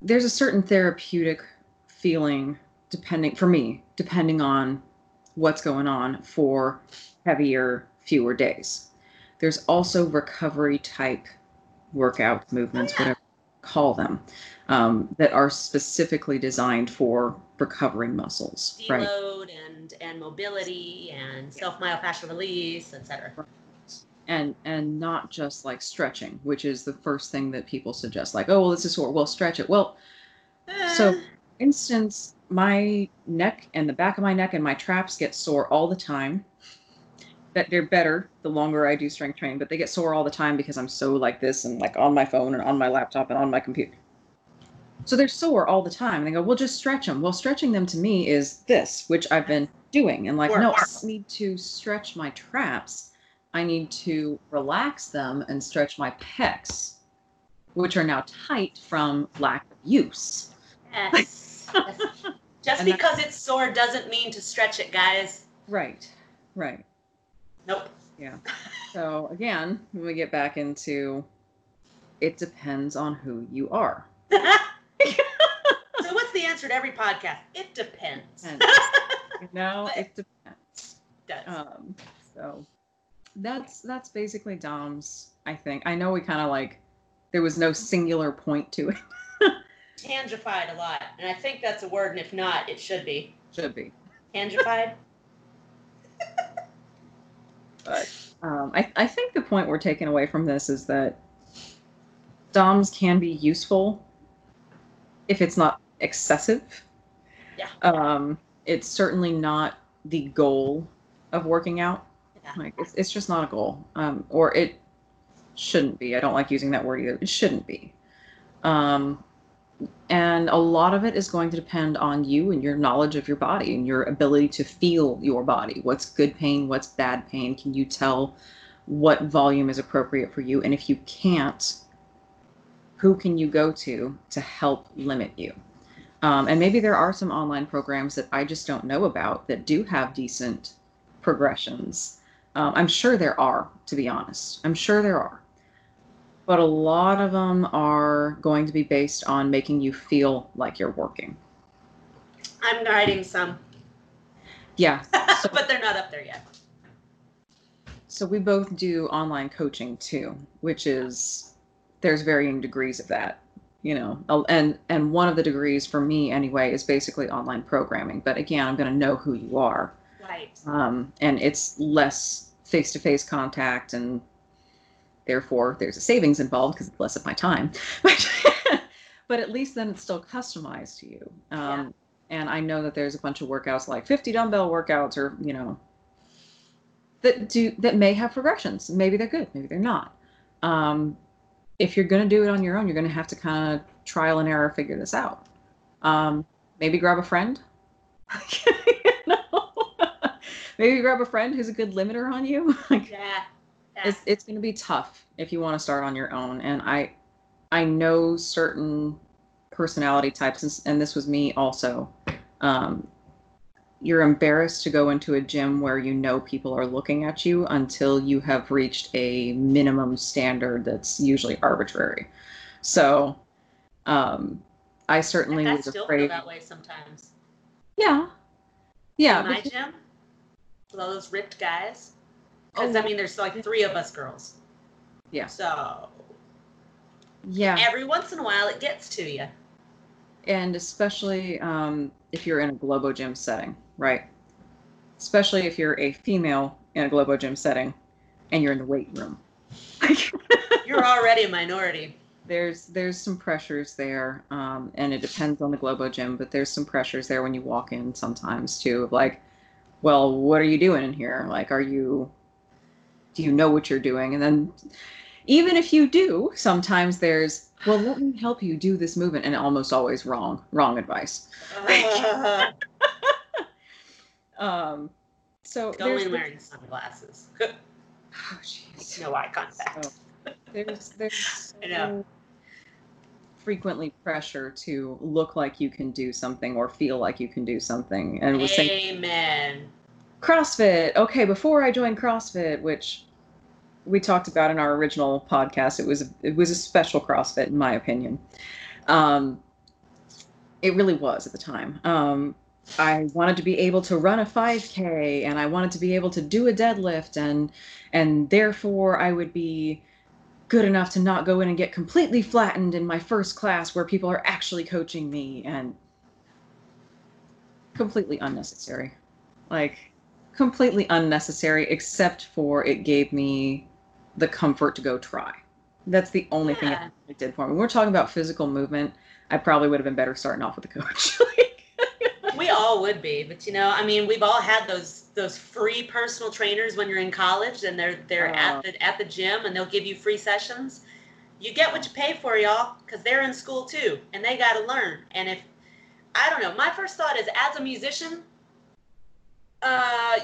There's a certain therapeutic feeling, depending for me, depending on what's going on for heavier, fewer days. There's also recovery type workout movements, Oh, whatever you call them, um, that are specifically designed for recovering muscles. Right. deload and and mobility and self myofascial release, etc. and and not just like stretching which is the first thing that people suggest like oh well this is sore well stretch it well So- Eh, instance my neck and the back of my neck and my traps get sore all the time. That they're better the longer i do strength training but they get sore all the time because i'm so like this and like on my phone and on my laptop and on my computer. So they're sore all the time. And they go well just stretch them well stretching them to me is this which i've been doing. And like no i need to stretch my traps. I need to relax them and stretch my pecs which are now tight from lack of use. Yes. Just And because it's sore doesn't mean to stretch it, guys. right right Nope. Yeah. so again, when we get back into it depends on who you are. so what's the answer to every podcast? It depends. And no, it depends. Does. Um, so that's that's basically DOMS. I think I know we kind of like there was no singular point to it. Tangified a lot, and I think that's a word, and if not, it should be Should be, tangified. but um, I I think the point we're taking away from this is that DOMS can be useful if it's not excessive Yeah. Um, it's certainly not the goal of working out. Yeah. Like it's, it's just not a goal. Um, or it shouldn't be. I don't like using that word either. It shouldn't be. Um, and a lot of it is going to depend on you and your knowledge of your body and your ability to feel your body. What's good pain? What's bad pain? Can you tell what volume is appropriate for you? And if you can't, who can you go to to help limit you? Um, and maybe there are some online programs that I just don't know about that do have decent progressions. Um, I'm sure there are, to be honest. I'm sure there are. But a lot of them are going to be based on making you feel like you're working. I'm writing some, Yeah. but they're not up there yet. So we both do online coaching too, which is there's varying degrees of that, you know. And and one of the degrees for me anyway is basically online programming. But again, I'm going to know who you are. Right. um, and it's less face-to-face contact and therefore there's a savings involved because it's less of my time. But, but at least then it's still customized to you. Um, and i know that there's a bunch of workouts like 50 dumbbell workouts or you know that do that may have progressions. Maybe they're good maybe they're not. Um, if you're going to do it on your own you're going to have to kind of trial and error figure this out. Um, maybe grab a friend. You know? maybe grab a friend who's a good limiter on you. Like Yeah. Yeah. it's, it's going to be tough if you want to start on your own and i i know certain personality types and, and this was me also um, you're embarrassed to go into a gym where you know people are looking at you until you have reached a minimum standard that's usually arbitrary so um, i certainly I was still feel that way sometimes. yeah yeah In my gym, with all those ripped guys. Because Oh. I mean, there's like three of us girls. Yeah. So yeah every once in a while, it gets to you. and especially um, if you're in a globo gym setting right especially if you're a female in a globo gym setting and you're in the weight room You're already a minority. there's there's some pressures there um, and it depends on the globo gym but there's some pressures there when you walk in sometimes too of like well what are you doing in here like are you do you know what you're doing and then even if you do sometimes there's well let me help you do this movement and almost always wrong wrong advice Uh, um so go in wearing sunglasses. oh, jeez. no eye contact. So, there's there's I know. frequently pressure to look like you can do something or feel like you can do something and was saying Amen. CrossFit. Okay, before I joined CrossFit, which we talked about in our original podcast, it was it was a special CrossFit in my opinion. Um, it really was at the time. Um, I wanted to be able to run a 5K, and I wanted to be able to do a deadlift, and and therefore I would be good enough to not go in and get completely flattened in my first class where people are actually coaching me, and completely unnecessary. Like completely unnecessary except for it gave me the comfort to go try. That's the only thing Yeah. it did for me. When we're talking about physical movement, I probably would have been better starting off with a coach. We all would be, but you know, I mean, we've all had those those free personal trainers when you're in college, and they're they're Oh. at the at the gym, and they'll give you free sessions. You get what you pay for, y'all, because they're in school too, and they got to learn. And if I don't know, my first thought is, as a musician, uh,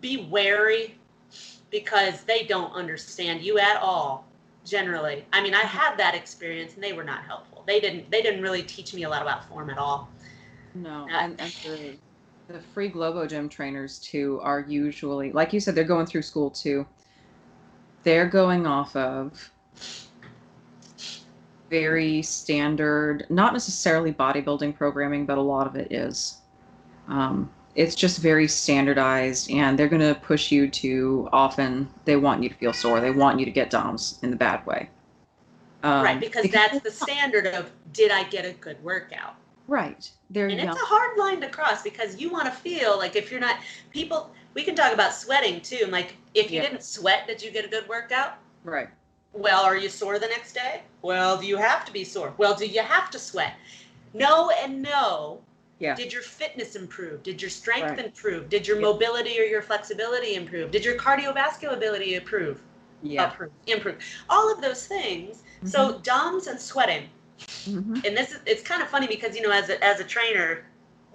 be wary because they don't understand you at all. Generally, I mean, I had that experience, and they were not helpful. They didn't they didn't really teach me a lot about form at all. no, Yeah. and, and the, the free Globo Gym trainers too are usually, like you said, they're going through school too. They're going off of very standard, not necessarily bodybuilding programming, but a lot of it is. Um, it's just very standardized, and they're going to push you to often. They want you to feel sore. They want you to get DOMS in the bad way. Um, right, because that's the standard of did I get a good workout? right. They're And young. it's a hard line to cross because you want to feel like if you're not people we can talk about sweating too. and Like if you Yeah. didn't sweat, did you get a good workout? right. Well, are you sore the next day? Well, do you have to be sore? Well, do you have to sweat? No and no. Yeah. Did your fitness improve? Did your strength Right. improve? Did your mobility or your flexibility improve? Did your cardiovascular ability improve? Yeah. Improve. Improve. All of those things. So DOMS and sweating. Mhm. And this is it's kind of funny because you know as a as a trainer,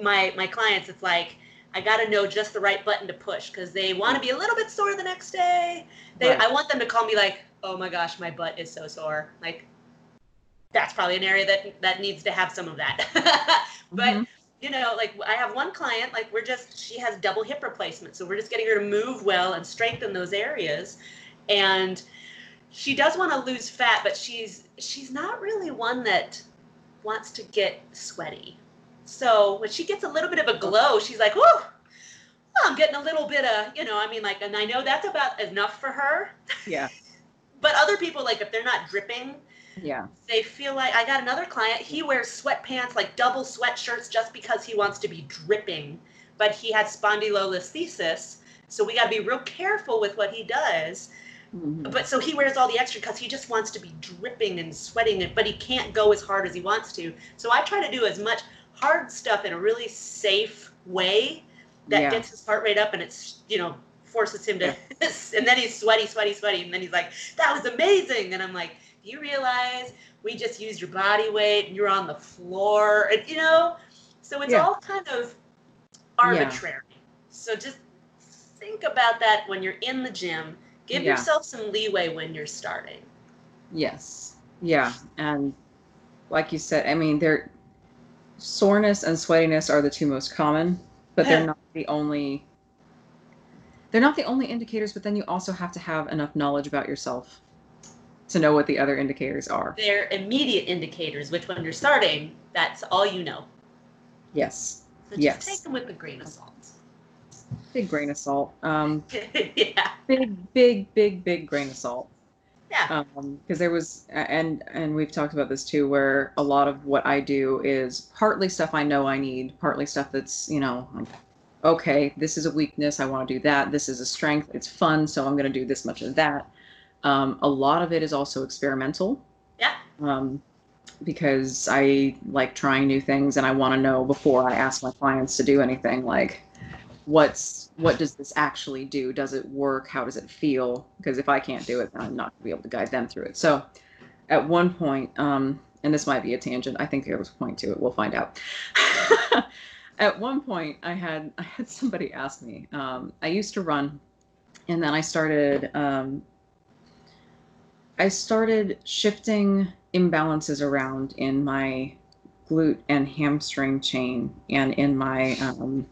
my my clients it's like I got to know just the right button to push because they want to be a little bit sore the next day. They, Right. I want them to call me like, "Oh my gosh, my butt is so sore." Like, that's probably an area that that needs to have some of that. but Mhm. You know, like I have one client, like we're just she has double hip replacement, so we're just getting her to move well and strengthen those areas, and she does want to lose fat, but she's she's not really one that wants to get sweaty. So when she gets a little bit of a glow, she's like, "Whoa." I'm getting a little bit of, you know, I mean, like, and I know that's about enough for her. Yeah. But other people, like, if they're not dripping, Yeah. they feel like I got another client. He wears sweatpants, like double sweatshirts, just because he wants to be dripping. But he had spondylolisthesis, so we got to be real careful with what he does. Mhm. But so he wears all the extra because he just wants to be dripping and sweating, it, but he can't go as hard as he wants to. So I try to do as much hard stuff in a really safe way that Yeah. gets his heart rate up, and it's you know forces him to. and then he's sweaty, sweaty, sweaty, and then he's like, "That was amazing," and I'm like, "Do you realize we just used your body weight and you're on the floor?" And you know, so it's Yeah. all kind of arbitrary. So just think about that when you're in the gym. Give Yeah. yourself some leeway when you're starting. Yes. Yeah. And like you said, I mean, they're soreness and sweatiness are the two most common, but they're not the only they're not the only indicators, but then you also have to have enough knowledge about yourself to know what the other indicators are. They're immediate indicators, which when you're starting, that's all you know. Yes. So just Yes. take them with a grain of salt. Big grain of salt. Um yeah. big, big, big, big grain of salt. Yeah. because there was and and we've talked about this too where a lot of what i do is partly stuff i know i need partly stuff that's you know okay this is a weakness i want to do that this is a strength it's fun so i'm going to do this much of that um, a lot of it is also experimental. Yeah. um, because i like trying new things and i want to know before i ask my clients to do anything like what's what does this actually do? Does it work? How does it feel? Because if i can't do it then i'm not going to be able to guide them through it. So at one point um and this might be a tangent i think there was a point to it we'll find out. At one point i had i had somebody ask me um i used to run and then i started um i started shifting imbalances around in my glute and hamstring chain and in my um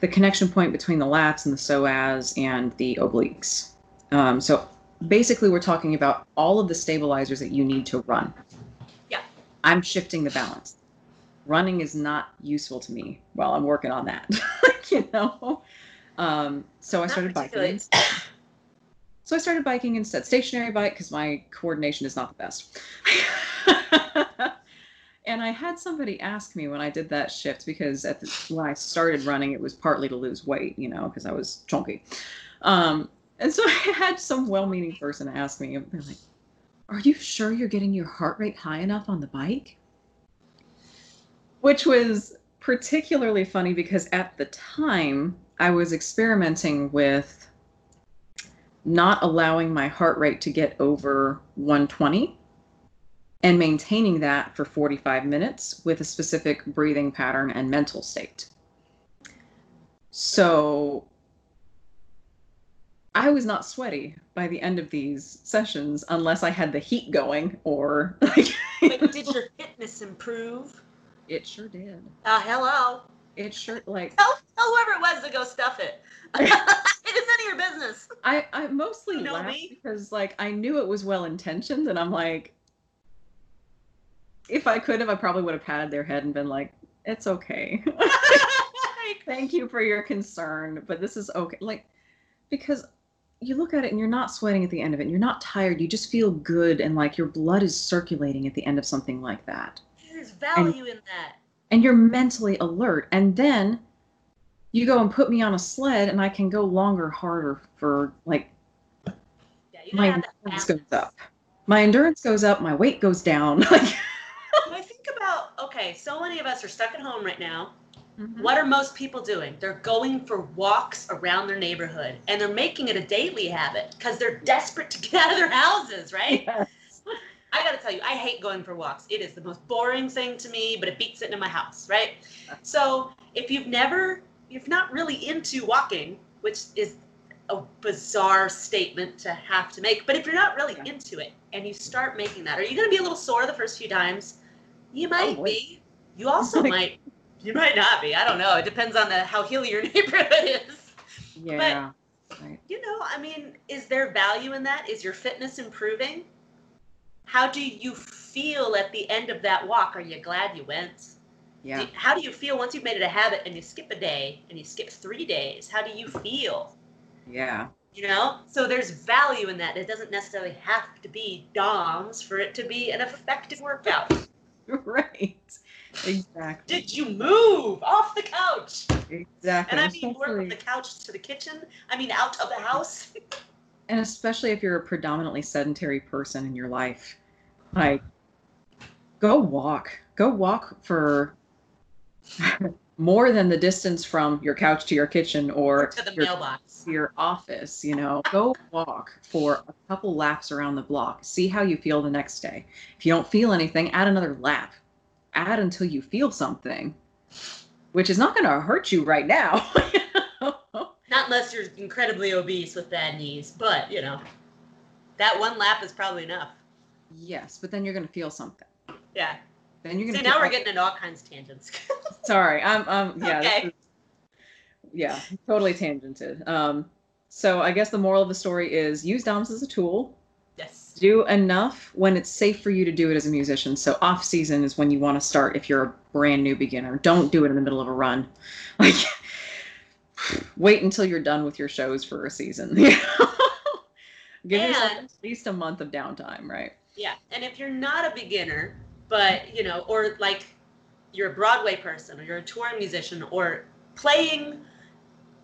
the connection point between the lats and the psoas and the obliques. Um, so basically, we're talking about all of the stabilizers that you need to run. Yeah. I'm shifting the balance. Running is not useful to me while I'm working on that. you know. Um, so I Not started biking. So I started biking instead. Stationary bike because my coordination is not the best. and I had somebody ask me when I did that shift because at the, when I started running, it was partly to lose weight, you know, because I was chunky. Um, and so I had some well-meaning person ask me, they're like, "Are you sure you're getting your heart rate high enough on the bike?" Which was particularly funny because at the time I was experimenting with not allowing my heart rate to get over 120 and maintaining that for 45 minutes with a specific breathing pattern and mental state. So I was not sweaty by the end of these sessions unless I had the heat going or like did your fitness improve? it sure did. Uh, hello. It sure like Tell, tell whoever it was to go stuff it. it is none of your business. I I mostly You know laughed me? because like I knew it was well intentioned and I'm like if I could have I probably would have patted their head and been like it's okay. Thank you for your concern, but this is okay. Like because you look at it and you're not sweating at the end of it and you're not tired. You just feel good and like your blood is circulating at the end of something like that. There's value in that. and you're mentally alert and then you go and put me on a sled and i can go longer harder for like Yeah, you my endurance goes up my endurance goes up my weight goes down like I think about okay, so many of us are stuck at home right now. Mhm. What are most people doing? They're going for walks around their neighborhood and they're making it a daily habit because they're desperate to get out of their houses, right? I gotta tell you, I hate going for walks. It is the most boring thing to me, but it beats sitting in my house, right? So if you've never, if not really into walking, which is a bizarre statement to have to make, but if you're not really Yeah. into it and you start making that, are you gonna be a little sore the first few times? You might oh, Probably. be. You also might. You might not be. I don't know. It depends on the how hilly your neighborhood is. Yeah. right. You know, I mean, is there value in that? Is your fitness improving? How do you feel at the end of that walk? Are you glad you went? Yeah. Do- How do you feel once you've made it a habit and you skip a day and you skip three days? How do you feel? Yeah. You know? So there's value in that. It doesn't necessarily have to be DOMS for it to be an effective workout. right. Exactly. Did you move off the couch? exactly. And I mean, work from the couch to the kitchen. I mean, out of the house. and especially if you're a predominantly sedentary person in your life, like go walk. Go walk for more than the distance from your couch to your kitchen or to the your, mailbox. your office. You know, go walk for a couple laps around the block. See how you feel the next day. If you don't feel anything, add another lap. Add until you feel something, which is not going to hurt you right now. Not unless you're incredibly obese with bad knees, but you know, that one lap is probably enough. yes, but then you're going to feel something. Yeah. Then you're going See, to now we're getting into all kinds of tangents. Sorry, I'm um yeah. Okay. is- yeah, totally tangented. Um so I guess the moral of the story is use DOMS as a tool. yes. Do enough when it's safe for you to do it as a musician. So off season is when you want to start if you're a brand new beginner. Don't do it in the middle of a run. Like wait until you're done with your shows for a season. Give yourself at least a month of downtime, right? Yeah. And if you're not a beginner, but you know, or like you're a Broadway person or you're a touring musician or playing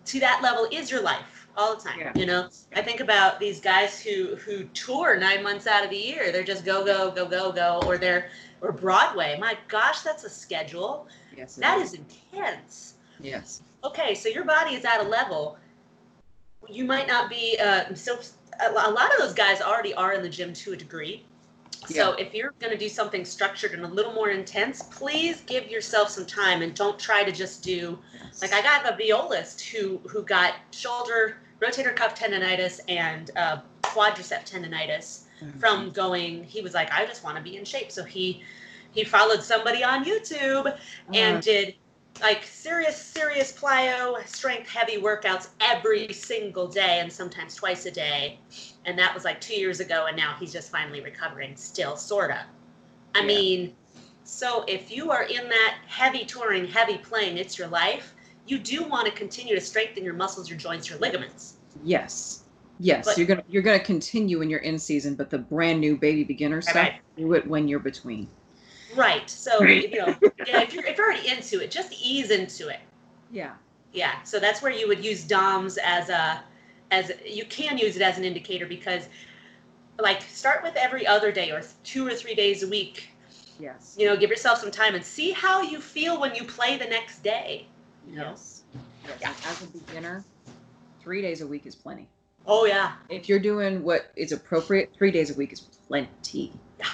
to that level is your life all the time. Yeah. You know? I think about these guys who who tour nine months out of the year. They're just go, go, go, go, go, or they're or Broadway. My gosh, that's a schedule. Yes. That is intense. Yes. okay, so your body is at a level. You might not be. Uh, so a lot of those guys already are in the gym to a degree. So if you're going to do something structured and a little more intense, please give yourself some time and don't try to just do. Like I got a violist who who got shoulder rotator cuff tendonitis and uh, quadricep tendonitis Mm-hmm. from going. He was like, I just want to be in shape, so he he followed somebody on YouTube and Uh, did like serious, serious plyo, strength heavy workouts every single day and sometimes twice a day. And that was like two years ago, and now he's just finally recovering, still, sorta. I Yeah. mean, so if you are in that heavy touring, heavy playing, it's your life, you do want to continue to strengthen your muscles, your joints, your ligaments. Yes. Yes, But- you're gonna you're gonna continue when you're in season, but the brand new baby beginner stuff, right. do it when you're between. Right. So, Right. you know, yeah, if, you're, if you're already into it, just ease into it. Yeah. Yeah, so that's where you would use DOMS as a, as you can use it as an indicator because, like, start with every other day or two or three days a week. Yes. You know, give yourself some time and see how you feel when you play the next day. You know? Yes. Yes. Yeah. As a beginner, three days a week is plenty. Oh yeah. If you're doing what is appropriate, three days a week is plenty. Yeah.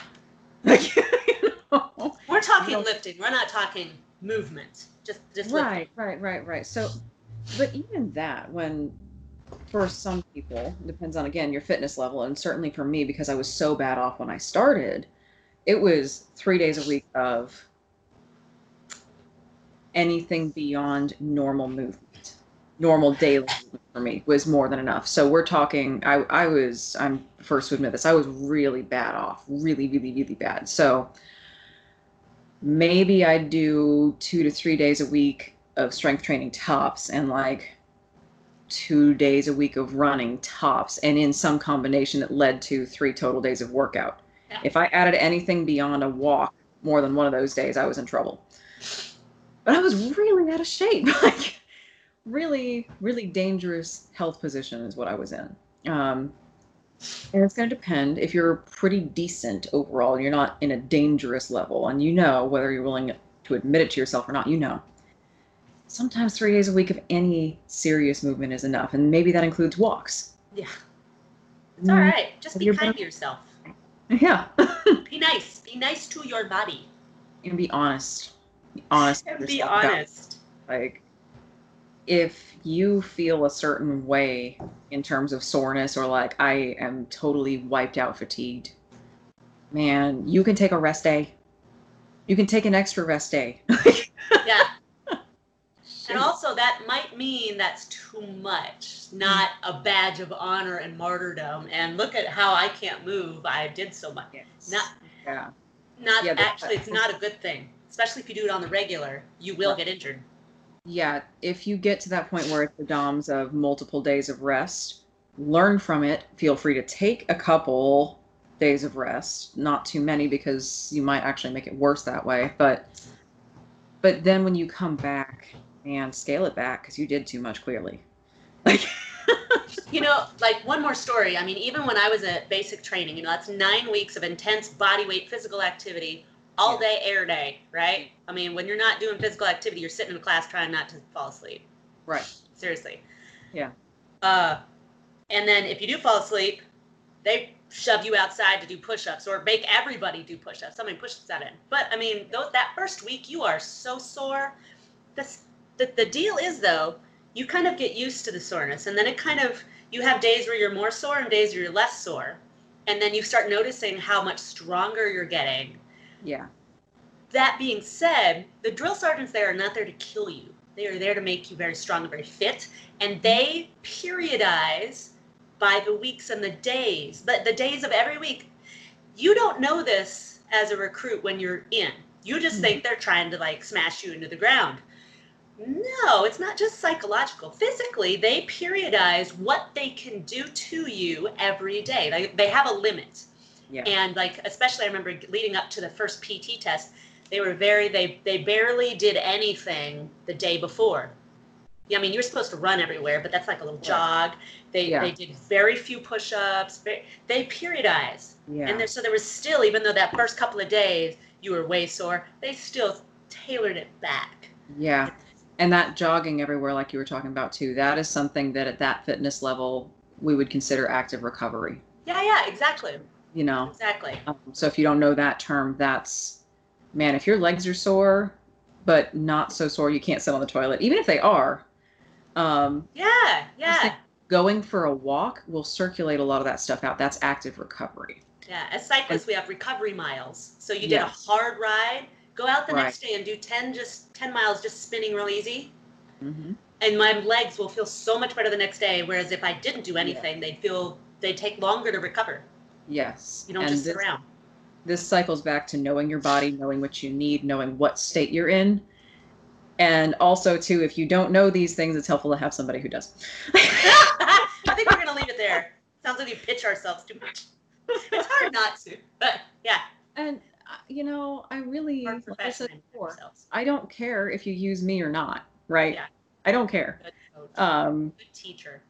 Like, you know? We're talking No. lifting. We're not talking movement. Just just lifting. Right, right, right, right. So, but even that, when for some people, depends on again your fitness level, and certainly for me, because I was so bad off when I started, it was three days a week of anything beyond normal movement, normal daily for me was more than enough. So we're talking. I I was I'm first to admit this. I was really bad off, really, really, really bad. So maybe I'd do two to three days a week of strength training tops and like two days a week of running tops and in some combination that led to three total days of workout. Yeah. If I added anything beyond a walk more than one of those days, I was in trouble. But I was really out of shape. Like really, really dangerous health position is what I was in. Um, And it's going to depend if you're pretty decent overall, you're not in a dangerous level, and you know whether you're willing to admit it to yourself or not, you know. Sometimes three days a week of any serious movement is enough, and maybe that includes walks. Yeah. It's mm. all right. Just be kind to yourself. Yeah. Be nice. Be nice to your body. and be honest. Be honest. And be honest. Like, if you feel a certain way in terms of soreness or like I am totally wiped out, fatigued, man, you can take a rest day. You can take an extra rest day. Yeah. And also, that might mean that's too much, not a badge of honor and martyrdom. And look at how I can't move. I did so much. Not, yeah. not Yeah, actually, it's not a good thing. Especially if you do it on the regular, you will Right. get injured. Yeah. If you get to that point where it's the DOMS of multiple days of rest, learn from it. Feel free to take a couple days of rest, not too many because you might actually make it worse that way. But but then when you come back and scale it back because you did too much clearly. Like You know, like one more story. I mean, even when I was at basic training, you know, that's nine weeks of intense body weight physical activity, all Yeah. day, air day, right? I mean, when you're not doing physical activity, you're sitting in class trying not to fall asleep. right. Seriously. Yeah. Uh, and then if you do fall asleep, they shove you outside to do push-ups or make everybody do push-ups. I mean, push-ups that in. But I mean, those, that first week, you are so sore. This, the, the deal is though, you kind of get used to the soreness, and then it kind of you have days where you're more sore and days where you're less sore, and then you start noticing how much stronger you're getting Yeah. that being said, the drill sergeants there are not there to kill you. They are there to make you very strong and very fit, and they periodize by the weeks and the days, but the days of every week. You don't know this as a recruit when you're in. You just mm-hmm. think they're trying to like smash you into the ground. No, it's not just psychological. Physically, they periodize what they can do to you every day. They, they have a limit. Yeah. And like, especially I remember leading up to the first PT test, they were very they they barely did anything the day before. Yeah, I mean, you're supposed to run everywhere, but that's like a little jog. They Yeah. they did very few push-ups. Very, they periodize. Yeah. and there, so there was still, even though that first couple of days you were way sore, they still tailored it back. Yeah. And that jogging everywhere, like you were talking about too, that is something that at that fitness level we would consider active recovery. Yeah, yeah, exactly, You know, exactly. um, so if you don't know that term, that's man. If your legs are sore, but not so sore you can't sit on the toilet, even if they are, um, Yeah, yeah. going for a walk will circulate a lot of that stuff out. That's active recovery. Yeah, as cyclists, we have recovery miles. So you did Yes. a hard ride, go out the Right. next day and do 10 just 10 miles just spinning real easy, hmm and my legs will feel so much better the next day whereas if I didn't do anything, they'd feel they'd take longer to recover. Yes. You don't And just sit around. this cycles back to knowing your body, knowing what you need, knowing what state you're in. And also, too, if you don't know these things, it's helpful to have somebody who does. I think we're going to leave it there. Sounds like we pitch ourselves too much. It's hard not to. But yeah, And, you know, I really, our like I said before. I don't care if you use me or not, right? Yeah. I don't care. Good Um, good teacher.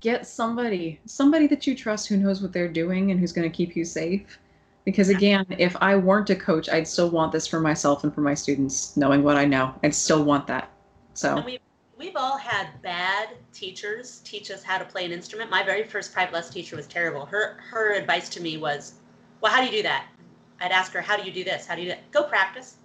get somebody, somebody that you trust who knows what they're doing and who's going to keep you safe. Because again, if I weren't a coach, I'd still want this for myself and for my students, knowing what I know. I'd still want that. So, we we've all had bad teachers teach us how to play an instrument. My very first private lesson teacher was terrible. Her her advice to me was, "Well, how do you do that?" I'd ask her, "How do you do this? How do you do that?" Go practice.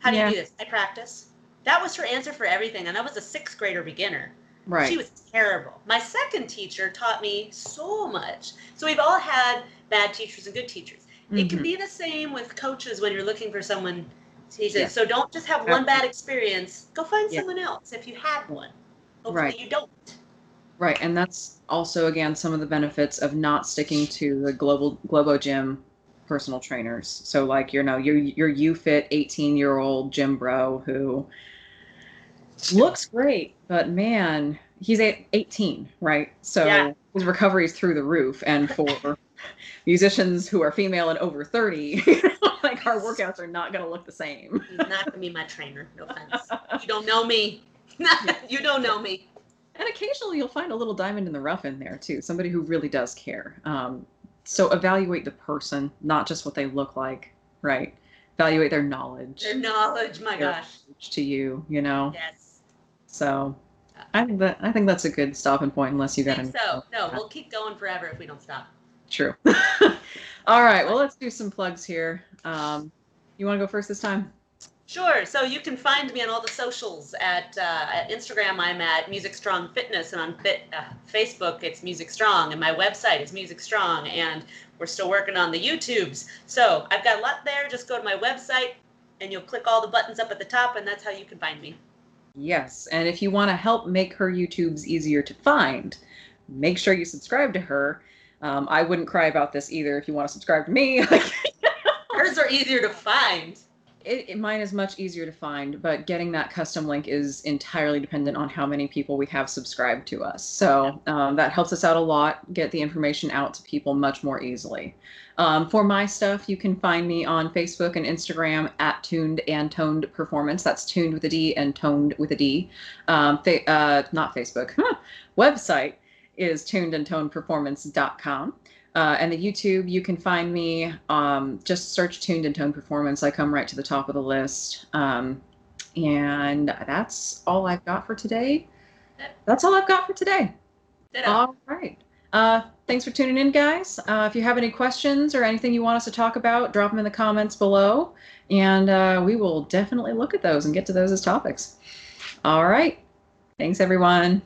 How do Yeah. you do this? I practice. That was her answer for everything, and I was a sixth grader beginner. right. She was terrible. My second teacher taught me so much. So we've all had bad teachers and good teachers. It can Mhm. be the same with coaches when you're looking for someone. Says, Yeah. so don't just have one bad experience. Go find Yeah. someone else if you had one. Hopefully Right. you don't. Right, and that's also again some of the benefits of not sticking to the global Globo Gym personal trainers. So like you know your your UFit 18 year old gym bro who looks great, but man, he's eight- 18, right? So Yeah. his recovery is through the roof, and for musicians who are female and over 30, like our workouts are not going to look the same. He's not going to be my trainer. No offense. You don't know me. you don't know me. And occasionally you'll find a little diamond in the rough in there too, somebody who really does care. Um, so evaluate the person, not just what they look like, right? Evaluate their knowledge. Their knowledge, my their gosh. knowledge to you, you know. Yes. So I think that I think that's a good stopping point, unless you got any. so. No, we'll keep going forever if we don't stop. True. All right. Well, let's do some plugs here. Um, you want to go first this time? Sure. So you can find me on all the socials. At, uh, at Instagram, I'm at Music Strong Fitness, and on Fit, uh, Facebook, it's Music Strong, and my website is Music Strong, and we're still working on the YouTubes. So I've got a lot there. Just go to my website, and you'll click all the buttons up at the top, and that's how you can find me. Yes. And if you want to help make her YouTubes easier to find, make sure you subscribe to her. Um, I wouldn't cry about this either if you want to subscribe to me. Hers are easier to find. It, it mine is much easier to find, but getting that custom link is entirely dependent on how many people we have subscribed to us. So um, that helps us out a lot. Get the information out to people much more easily. Um, for my stuff, you can find me on Facebook and Instagram at Tuned and Toned Performance. That's tuned with a D and toned with a D. Um, fa- uh, not Facebook. Website is tunedandtonedperformance.com. Uh, and the YouTube, you can find me. Um, just search Tuned and Toned Performance. I come right to the top of the list. Um, and that's all I've got for today. That's all I've got for today. All right. Uh, thanks for tuning in, guys. Uh, if you have any questions or anything you want us to talk about, drop them in the comments below, and uh, we will definitely look at those and get to those as topics. All right. Thanks, everyone.